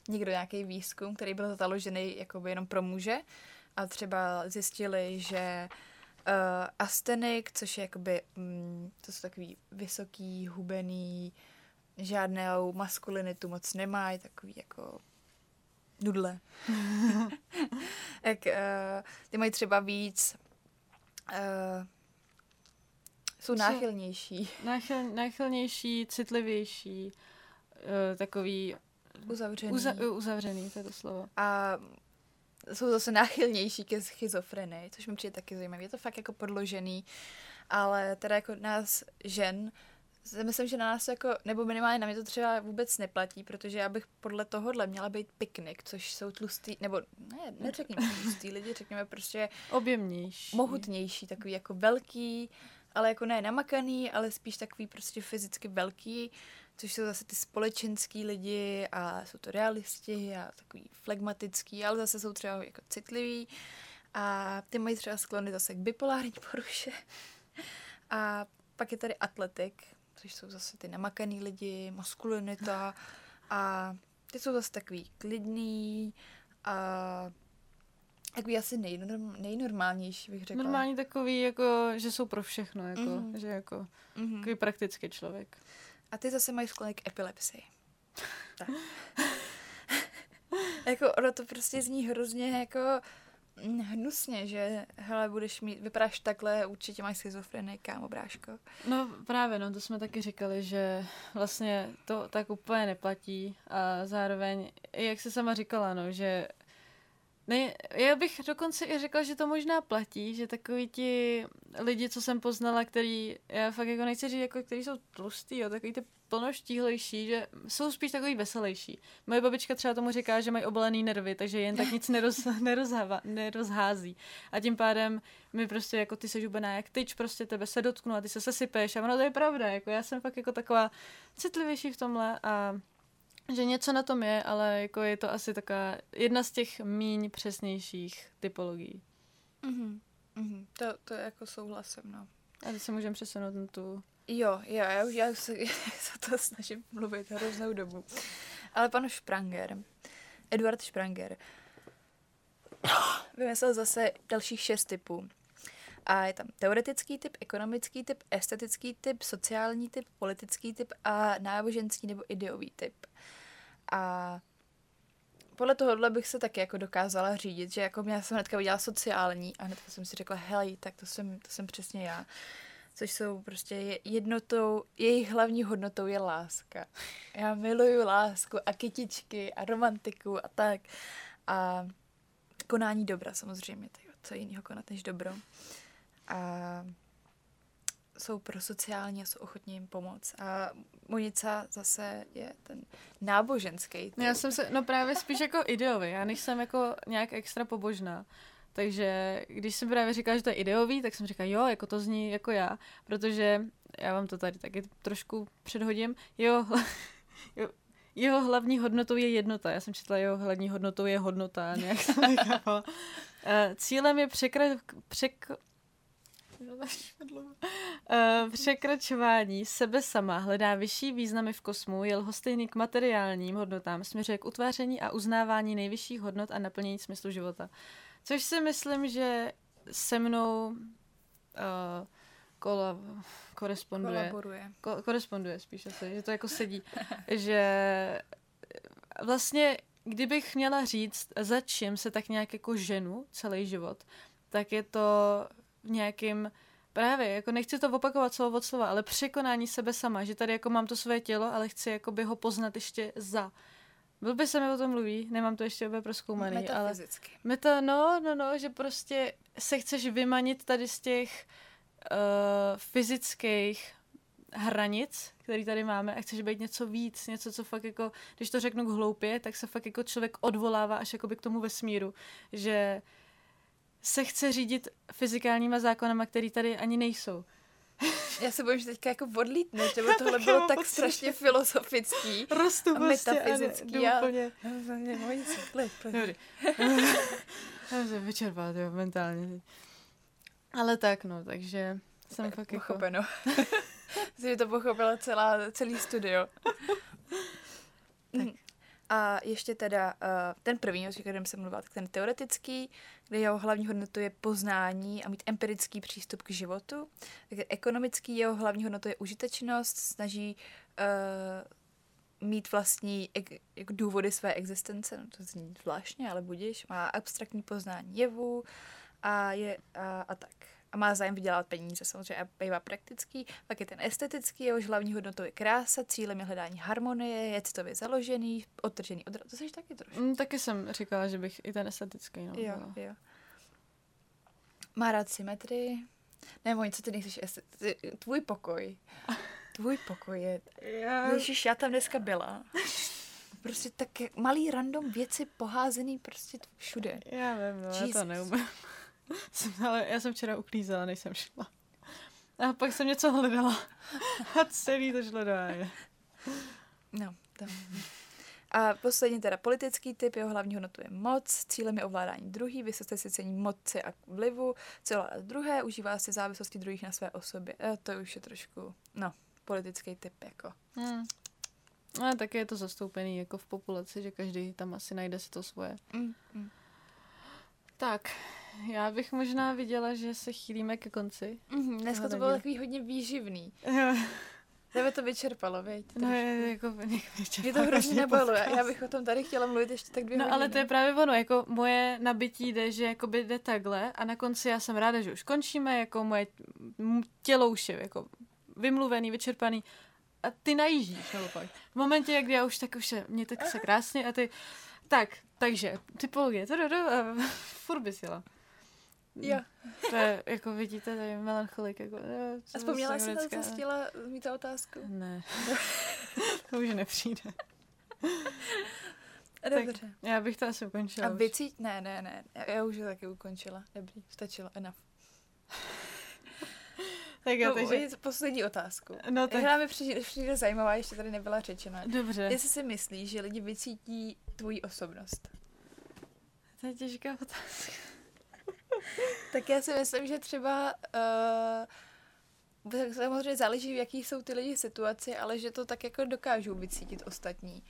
někdo nějaký výzkum, který byl založený jakoby jenom pro muže a třeba zjistili, že uh, astenik, což je jakoby, um, to jsou takový vysoký, hubený, žádnou maskulinitu moc nemají, takový jako nudle. [LAUGHS] Jak, uh, ty mají třeba víc uh, jsou náchylnější. Náchyl, náchylnější, citlivější, uh, takový... Uzavřený. Uza, uzavřený, to je to slovo. A jsou zase náchylnější ke schizofrenii, což mi přijde taky zajímavé. Je to fakt jako podložený, ale teda jako nás žen, myslím, že na nás jako, nebo minimálně na mě to třeba vůbec neplatí, protože já bych podle tohohle měla být piknik, což jsou tlustý, nebo ne, neřekněme tlustý lidi, řekněme prostě objemnější, mohutnější, takový jako velký, ale jako ne namakaný, ale spíš takový prostě fyzicky velký, což jsou zase ty společenský lidi a jsou to realisti a takový flegmatický, ale zase jsou třeba jako citliví a ty mají třeba sklony zase k bipolární poruše. A pak je tady atletik, což jsou zase ty namakaný lidi, maskulinita a ty jsou zase takový klidný a Takový asi nejnorm, nejnormálnější, bych řekla. Normální takový, jako, že jsou pro všechno, jako, mm-hmm. že jako mm-hmm. takový praktický člověk. A ty zase mají sklony k epilepsii. tak. [LAUGHS] jako ono to prostě zní hrozně jako hnusně, že hele, budeš mít, vypadáš takhle, určitě máš schizofrenii, kámo, bráško. No právě, no to jsme taky říkali, že vlastně to tak úplně neplatí a zároveň, jak se sama říkala, no, že ne, já bych dokonce i řekla, že to možná platí, že takový ti lidi, co jsem poznala, který, já fakt jako nechci říct, jako, který jsou tlustý, jo, takový ty plnoštíhlejší, že jsou spíš takový veselější. Moje babička třeba tomu říká, že mají obolený nervy, takže jen tak nic neroz, [LAUGHS] nerozhává, nerozhází. A tím pádem mi prostě jako ty seš ubená jak tyč, prostě tebe se dotknu a ty se sesypeš a ono to je pravda, jako já jsem fakt jako taková citlivější v tomhle a že něco na tom je, ale jako je to asi taková jedna z těch míň přesnějších typologií. Mm-hmm. Mm-hmm. To, to jako souhlasím, no. A teď se můžeme přesunout na tu... Jo, jo, já už, já se, [LAUGHS] se to snažím mluvit hroznou dobu. Ale pan Spranger, Eduard Spranger, vymyslel zase dalších šest typů. A je tam teoretický typ, ekonomický typ, estetický typ, sociální typ, politický typ a náboženský nebo ideový typ. A podle tohohle bych se taky jako dokázala řídit, že jako já jsem hnedka udělala sociální a hnedka jsem si řekla, hej, tak to jsem, to jsem přesně já. Což jsou prostě jednotou, jejich hlavní hodnotou je láska. Já miluju lásku a kytičky a romantiku a tak. A konání dobra samozřejmě, co jiného konat než dobro. A jsou pro sociální a jsou ochotní jim pomoct. A Monica zase je ten náboženský. Já jsem se, no právě spíš jako ideový, já nejsem jako nějak extra pobožná. Takže když jsem právě říkala, že to je ideový, tak jsem říkala, jo, jako to zní jako já, protože já vám to tady taky trošku předhodím. Jo, [LAUGHS] jo jeho hlavní hodnotou je jednota. Já jsem četla, jeho hlavní hodnotou je hodnota. Nějak jsem [LAUGHS] Cílem je překra- přek- překračování sebe sama hledá vyšší významy v kosmu, je lhostejný k materiálním hodnotám, směřuje k utváření a uznávání nejvyšších hodnot a naplnění smyslu života. Což si myslím, že se mnou uh, kola, koresponduje. Kolaboruje. Ko, koresponduje spíš asi, že to jako sedí. [LAUGHS] že vlastně, kdybych měla říct, za čím se tak nějak jako ženu celý život, tak je to v nějakým Právě, jako nechci to opakovat slovo od slova, ale překonání sebe sama, že tady jako mám to své tělo, ale chci jako by ho poznat ještě za. by se mi o tom mluví, nemám to ještě úplně proskoumaný. Metafyzicky. Ale meta, no, no, no, že prostě se chceš vymanit tady z těch uh, fyzických hranic, který tady máme a chceš být něco víc, něco, co fakt jako, když to řeknu hloupě, tak se fakt jako člověk odvolává až jako by k tomu vesmíru, že uh, se chce řídit fyzikálníma zákonama, které tady ani nejsou. [LAUGHS] Já se bojím, že teďka jako odlítneš, nebo tohle bylo tak pocit, strašně filozofický Rostu a prostě, metafyzický. [LAUGHS] A úplně... Dobrý. [LAUGHS] Já se vyčerpala, jo, mentálně. Ale tak, no, takže jsem tak fakt pochopeno. jako... Pochopeno. To pochopila celá, celý studio. Tak. A ještě teda uh, ten první, o kterém jsem mluvila, tak ten teoretický, kde jeho hlavní hodnotou je poznání a mít empirický přístup k životu. Tak ekonomický jeho hlavní hodnotou je užitečnost, snaží uh, mít vlastní ek, jako důvody své existence, no to zní zvláštně, ale budíš, má abstraktní poznání jevu a, je, a, a tak a má zájem vydělat peníze samozřejmě a bývá praktický. Pak je ten estetický, jehož hlavní hodnotou je krása, cílem je hledání harmonie, je citově založený, odtržený od... To jsi taky trošku. Mm, taky jsem říkala, že bych i ten estetický. No, jo, jo. Má rád symetrii. Nebo co ty nechceš estetický? Tvůj pokoj. [LAUGHS] Tvůj pokoj je... Já... Ježiš, já tam dneska byla. Prostě tak malý random věci poházený prostě všude. Já vím, no, já to neumím. [LAUGHS] ale já jsem včera uklízela, než jsem šla. A pak jsem něco hledala. [LAUGHS] A celý to do No, to... A poslední teda politický typ, jeho hlavní hodnotu je moc, cílem je ovládání druhý, vysoce si cení moci a vlivu, celá druhé, užívá si závislosti druhých na své osobě. E, to už je trošku, no, politický typ jako. Hmm. A taky je to zastoupený jako v populaci, že každý tam asi najde si to svoje. Mm, mm. Tak, já bych možná viděla, že se chýlíme ke konci. Mm-hmm, dneska to bylo takový hodně výživný. Tebe to vyčerpalo, veď? No, je, jako vyčerpalo. Je to hrozně nebolo. Já bych o tom tady chtěla mluvit ještě tak dvě No, hodiny. ale to je právě ono, jako moje nabití jde, že jako by jde takhle a na konci já jsem ráda, že už končíme, jako moje tělo už je jako vymluvený, vyčerpaný a ty najíždíš naopak. V momentě, kdy já už tak už se, mě tak se krásně a ty, tak, takže, typologie, to a [LAUGHS] furt bys jela. Jo. To je, jako vidíte, tady melancholik. Jako, jo, A vzpomněla jsi na to, co chtěla mít ta otázku? Ne. [LAUGHS] to už nepřijde. [LAUGHS] Dobře. Tak já bych to asi ukončila. A vycít? Ne, ne, ne. Já, už to taky ukončila. Dobrý, stačilo. Enough. [LAUGHS] tak no, takže... poslední otázku. No, tak... Která mi přijde, přijde zajímavá, ještě tady nebyla řečena. Dobře. Jestli si myslíš, že lidi vycítí tvoji osobnost? To je těžká otázka [LAUGHS] tak já si myslím, že třeba uh, samozřejmě záleží, v jaký jsou ty lidi situaci, ale že to tak jako dokážou vycítit ostatní.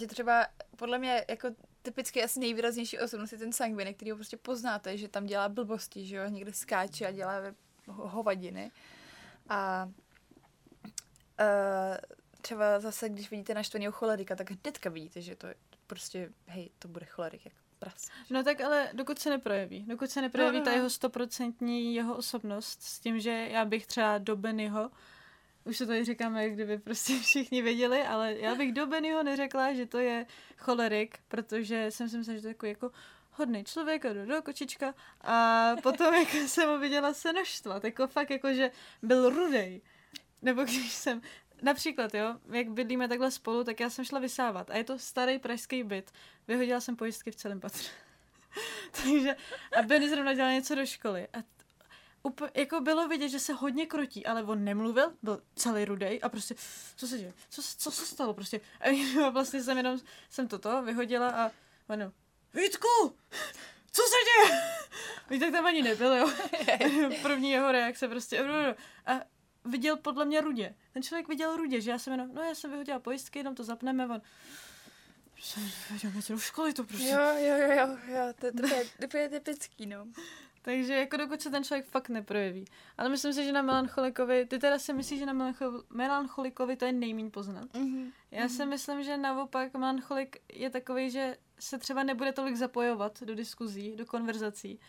Že třeba podle mě jako typicky asi nejvýraznější osobnost je ten sangviny, který ho prostě poznáte, že tam dělá blbosti, že jo, někde skáče a dělá hovadiny. A uh, třeba zase, když vidíte naštvaného cholerika, tak hnedka vidíte, že to prostě, hej, to bude cholerik, jak pras. No tak ale dokud se neprojeví, dokud se neprojeví no, no. ta jeho stoprocentní jeho osobnost s tím, že já bych třeba do Bennyho, už se tady říkáme, jak kdyby prostě [LAUGHS] všichni věděli, ale já bych do Bennyho neřekla, že to je cholerik, protože jsem si myslela, že to je jako, jako hodný člověk a do, do kočička a potom [LAUGHS] jako jsem ho viděla se naštvat, jako fakt jako, že byl rudej. Nebo když jsem Například, jo, jak bydlíme takhle spolu, tak já jsem šla vysávat a je to starý pražský byt. Vyhodila jsem pojistky v celém patře. [LAUGHS] Takže, a Benny zrovna dělal něco do školy a úplně, jako bylo vidět, že se hodně krotí, ale on nemluvil, byl celý rudej a prostě, co se děje, co, co se stalo prostě. A [LAUGHS] vlastně jsem jenom, jsem toto vyhodila a ono, Vítku, co se děje? [LAUGHS] Víte, tam ani nebyl, jo. První jeho reakce prostě, a viděl podle mě rudě. Ten člověk viděl rudě, že já jsem jenom, no já jsem vyhodila pojistky, jenom to zapneme, on, jsem do školy to prostě. Jo, jo, jo, jo, jo to, to, je, to je typický, no. Takže jako dokud se ten člověk fakt neprojeví. Ale myslím si, že na melancholikovi, ty teda si myslíš, že na melancholikovi to je nejméně poznat. Mm-hmm. Já mm-hmm. si myslím, že naopak melancholik je takový, že se třeba nebude tolik zapojovat do diskuzí, do konverzací,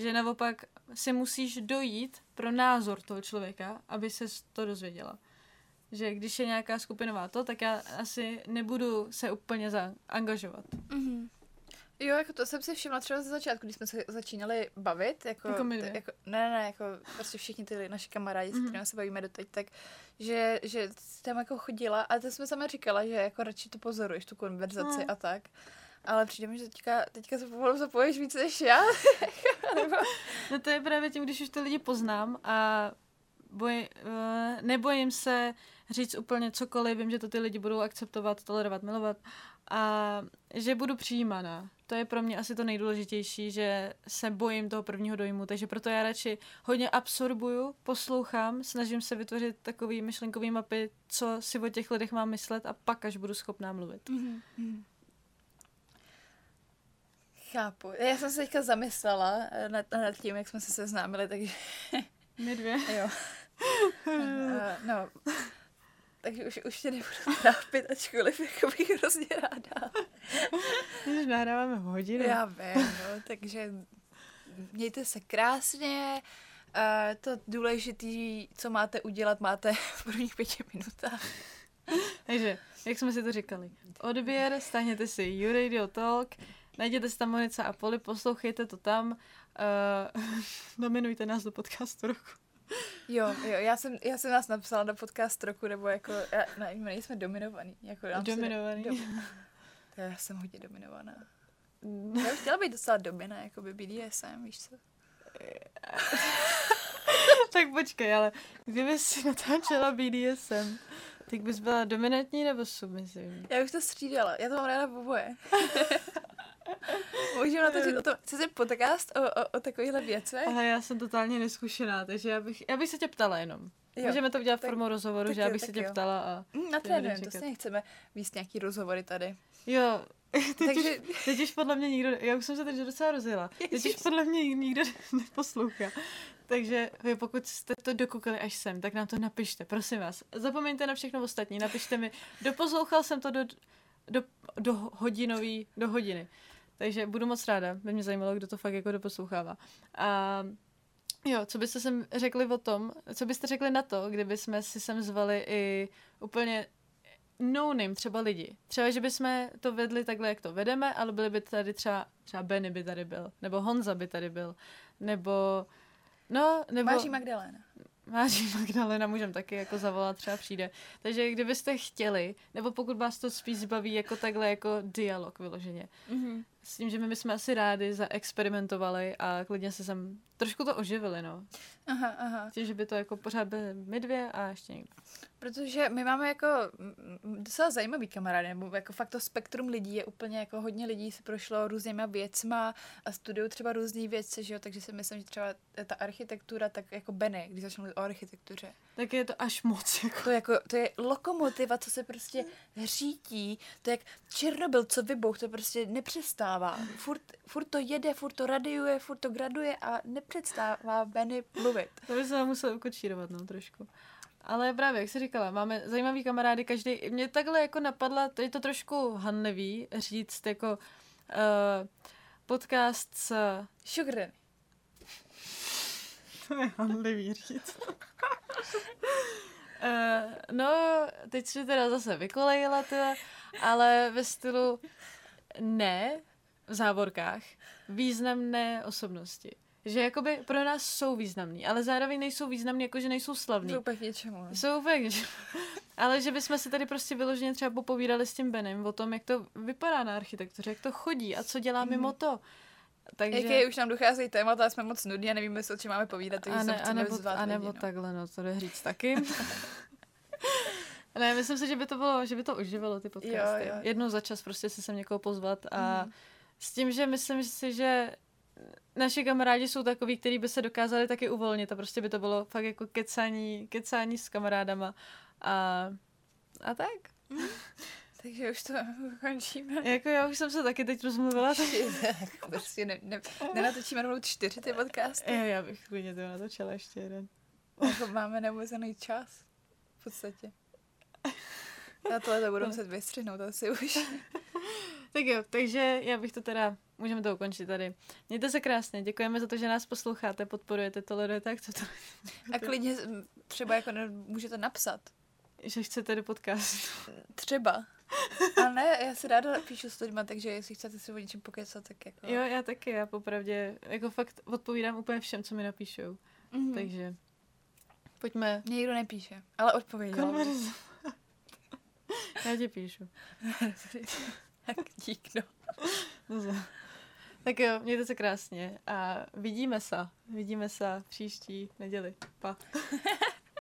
že naopak si musíš dojít pro názor toho člověka, aby se to dozvěděla. Že když je nějaká skupinová to, tak já asi nebudu se úplně zaangažovat. Mm-hmm. Jo, jako to jsem si všimla třeba ze začátku, když jsme se začínali bavit, jako, jako, my t- jako ne, ne, jako prostě všichni ty naši kamarádi, mm-hmm. s mhm. kterými se bavíme doteď, tak že, že tam jako chodila a to jsme sama říkala, že jako radši to pozoruješ, tu konverzaci no. a tak. Ale přijde mi, že teďka, teďka se pomalu zapojíš víc než já. [LAUGHS] no to je právě tím, když už ty lidi poznám a boj, uh, nebojím se říct úplně cokoliv, vím, že to ty lidi budou akceptovat, tolerovat, milovat a že budu přijímaná. To je pro mě asi to nejdůležitější, že se bojím toho prvního dojmu, takže proto já radši hodně absorbuju, poslouchám, snažím se vytvořit takový myšlenkový mapy, co si o těch lidech mám myslet a pak až budu schopná mluvit. Mm-hmm. Chápu. Já jsem se teďka zamyslela eh, nad, nad tím, jak jsme se seznámili, takže... My dvě? [LAUGHS] Jo. uh, [LAUGHS] no, takže už, už tě nebudu trápit, ačkoliv jako bych hrozně ráda. Když nahráváme hodinu. Já vím, no, takže mějte se krásně. Uh, to důležité, co máte udělat, máte [LAUGHS] v prvních pěti minutách. takže, jak jsme si to říkali, odběr, stáhněte si YouRadio Talk, najděte si tam Monica a Poli, poslouchejte to tam, uh, [LAUGHS] nominujte nás do podcastu roku. Jo, jo, já jsem, já jsem nás napsala do podcast roku, nebo jako, já, ne, my nejsme dominovaný. Jako dominovaný. Do, [LAUGHS] to já jsem hodně dominovaná. Já bych chtěla být docela domina, jako by BDSM, víš co? [LAUGHS] tak počkej, ale kdyby si natáčela BDSM, tak bys byla dominantní nebo submisivní? Já bych to střídala, já to mám ráda v oboje. Můžeme natočit o tom, si podcast o, o, o takovýchhle věcech? Ale já jsem totálně neskušená, takže já bych, já bych se tě ptala jenom. Jo, Můžeme to udělat formou rozhovoru, tak že já bych se tě jo. ptala a... Mm, natrénujeme, to si nechceme víc nějaký rozhovory tady. Jo, [LAUGHS] teď, Takže... už, teď už podle mě nikdo, já už jsem se teď docela rozjela, teď už podle mě nikdo [LAUGHS] neposlouchá. Takže vy, pokud jste to dokoukali až sem, tak nám to napište, prosím vás. Zapomeňte na všechno ostatní, napište mi, doposlouchal jsem to do, do, do hodinový, do hodiny. Takže budu moc ráda, by mě zajímalo, kdo to fakt jako doposlouchává. A jo, co byste sem řekli o tom, co byste řekli na to, kdyby jsme si sem zvali i úplně no name třeba lidi. Třeba, že bychom to vedli takhle, jak to vedeme, ale byli by tady třeba, třeba Benny by tady byl, nebo Honza by tady byl, nebo no, nebo... Máží Magdalena. Máží Magdalena, můžeme taky jako zavolat, třeba přijde. Takže kdybyste chtěli, nebo pokud vás to spíš zbaví jako takhle jako dialog vyloženě, mm-hmm. S tím, že my jsme asi rádi zaexperimentovali a klidně se sem trošku to oživili, no. Aha, aha. Tím, že by to jako pořád byly my dvě a ještě někdo. Protože my máme jako docela zajímavý kamarády, nebo jako fakt to spektrum lidí je úplně jako hodně lidí se prošlo různýma věcma a studují třeba různé věci, že jo, takže si myslím, že třeba ta architektura, tak jako Benny, když začnu mluvit o architektuře. Tak je to až moc. Jako. To, jako, to je lokomotiva, co se prostě řítí, to je jak Černobyl, co vybouch, to prostě nepřestává. Furt, furt to jede, furt to radiuje, furt to graduje a nepředstává Benny mluvit. To by se musel ukočírovat, no, trošku. Ale právě, jak jsi říkala, máme zajímavý kamarády, každý, mě takhle jako napadla, to je to trošku hanlivý říct jako uh, podcast s... Sugar To je hanlivý říct. uh, no, teď si teda zase vykolejila teda, ale ve stylu ne, v závorkách, významné osobnosti že jakoby pro nás jsou významní, ale zároveň nejsou významní, jako že nejsou slavní. Jsou úplně k něčemu. Ne? Jsou úplně k něčemu. [LAUGHS] ale že bychom se tady prostě vyloženě třeba popovídali s tím Benem o tom, jak to vypadá na architektuře, jak to chodí a co dělá mm. mimo to. Takže... Jaké už nám docházejí témata, jsme moc nudní a nevíme, o čem máme povídat, takže a ne, a nebo, a nebo lidi, no. takhle, no, to jde říct taky. [LAUGHS] ne, myslím si, že by to bylo, že by to uživilo ty podcasty. Jo, jo. Jednou za čas prostě se sem někoho pozvat a mm. S tím, že myslím si, že naši kamarádi jsou takový, kteří by se dokázali taky uvolnit a prostě by to bylo fakt jako kecání, kecání s kamarádama a, a tak. Mm. [LAUGHS] Takže už to [LAUGHS] končíme. Jako já už jsem se taky teď rozmluvila. [LAUGHS] Tak... prostě ne, ne, nenatočíme rovnou čtyři ty podcasty. Jo, já bych klidně to natočila ještě jeden. Jako máme neomezený čas. V podstatě. Já tohle to budu muset vystřihnout asi už. Tak jo, takže já bych to teda, můžeme to ukončit tady. Mějte se krásně, děkujeme za to, že nás posloucháte, podporujete, tolerujete, co to. A klidně třeba jako můžete napsat. Že chcete do podcastu. Třeba. A ne, já si ráda píšu s lidmi, takže jestli chcete si o něčem pokecat, tak jako... Jo, já taky, já popravdě, jako fakt odpovídám úplně všem, co mi napíšou. Mm-hmm. Takže pojďme. Mě nikdo nepíše, ale odpověděl. [LAUGHS] já ti píšu. [LAUGHS] tak dík, no. Tak jo, mějte se krásně a vidíme se. Vidíme se příští neděli. Pa. [LAUGHS]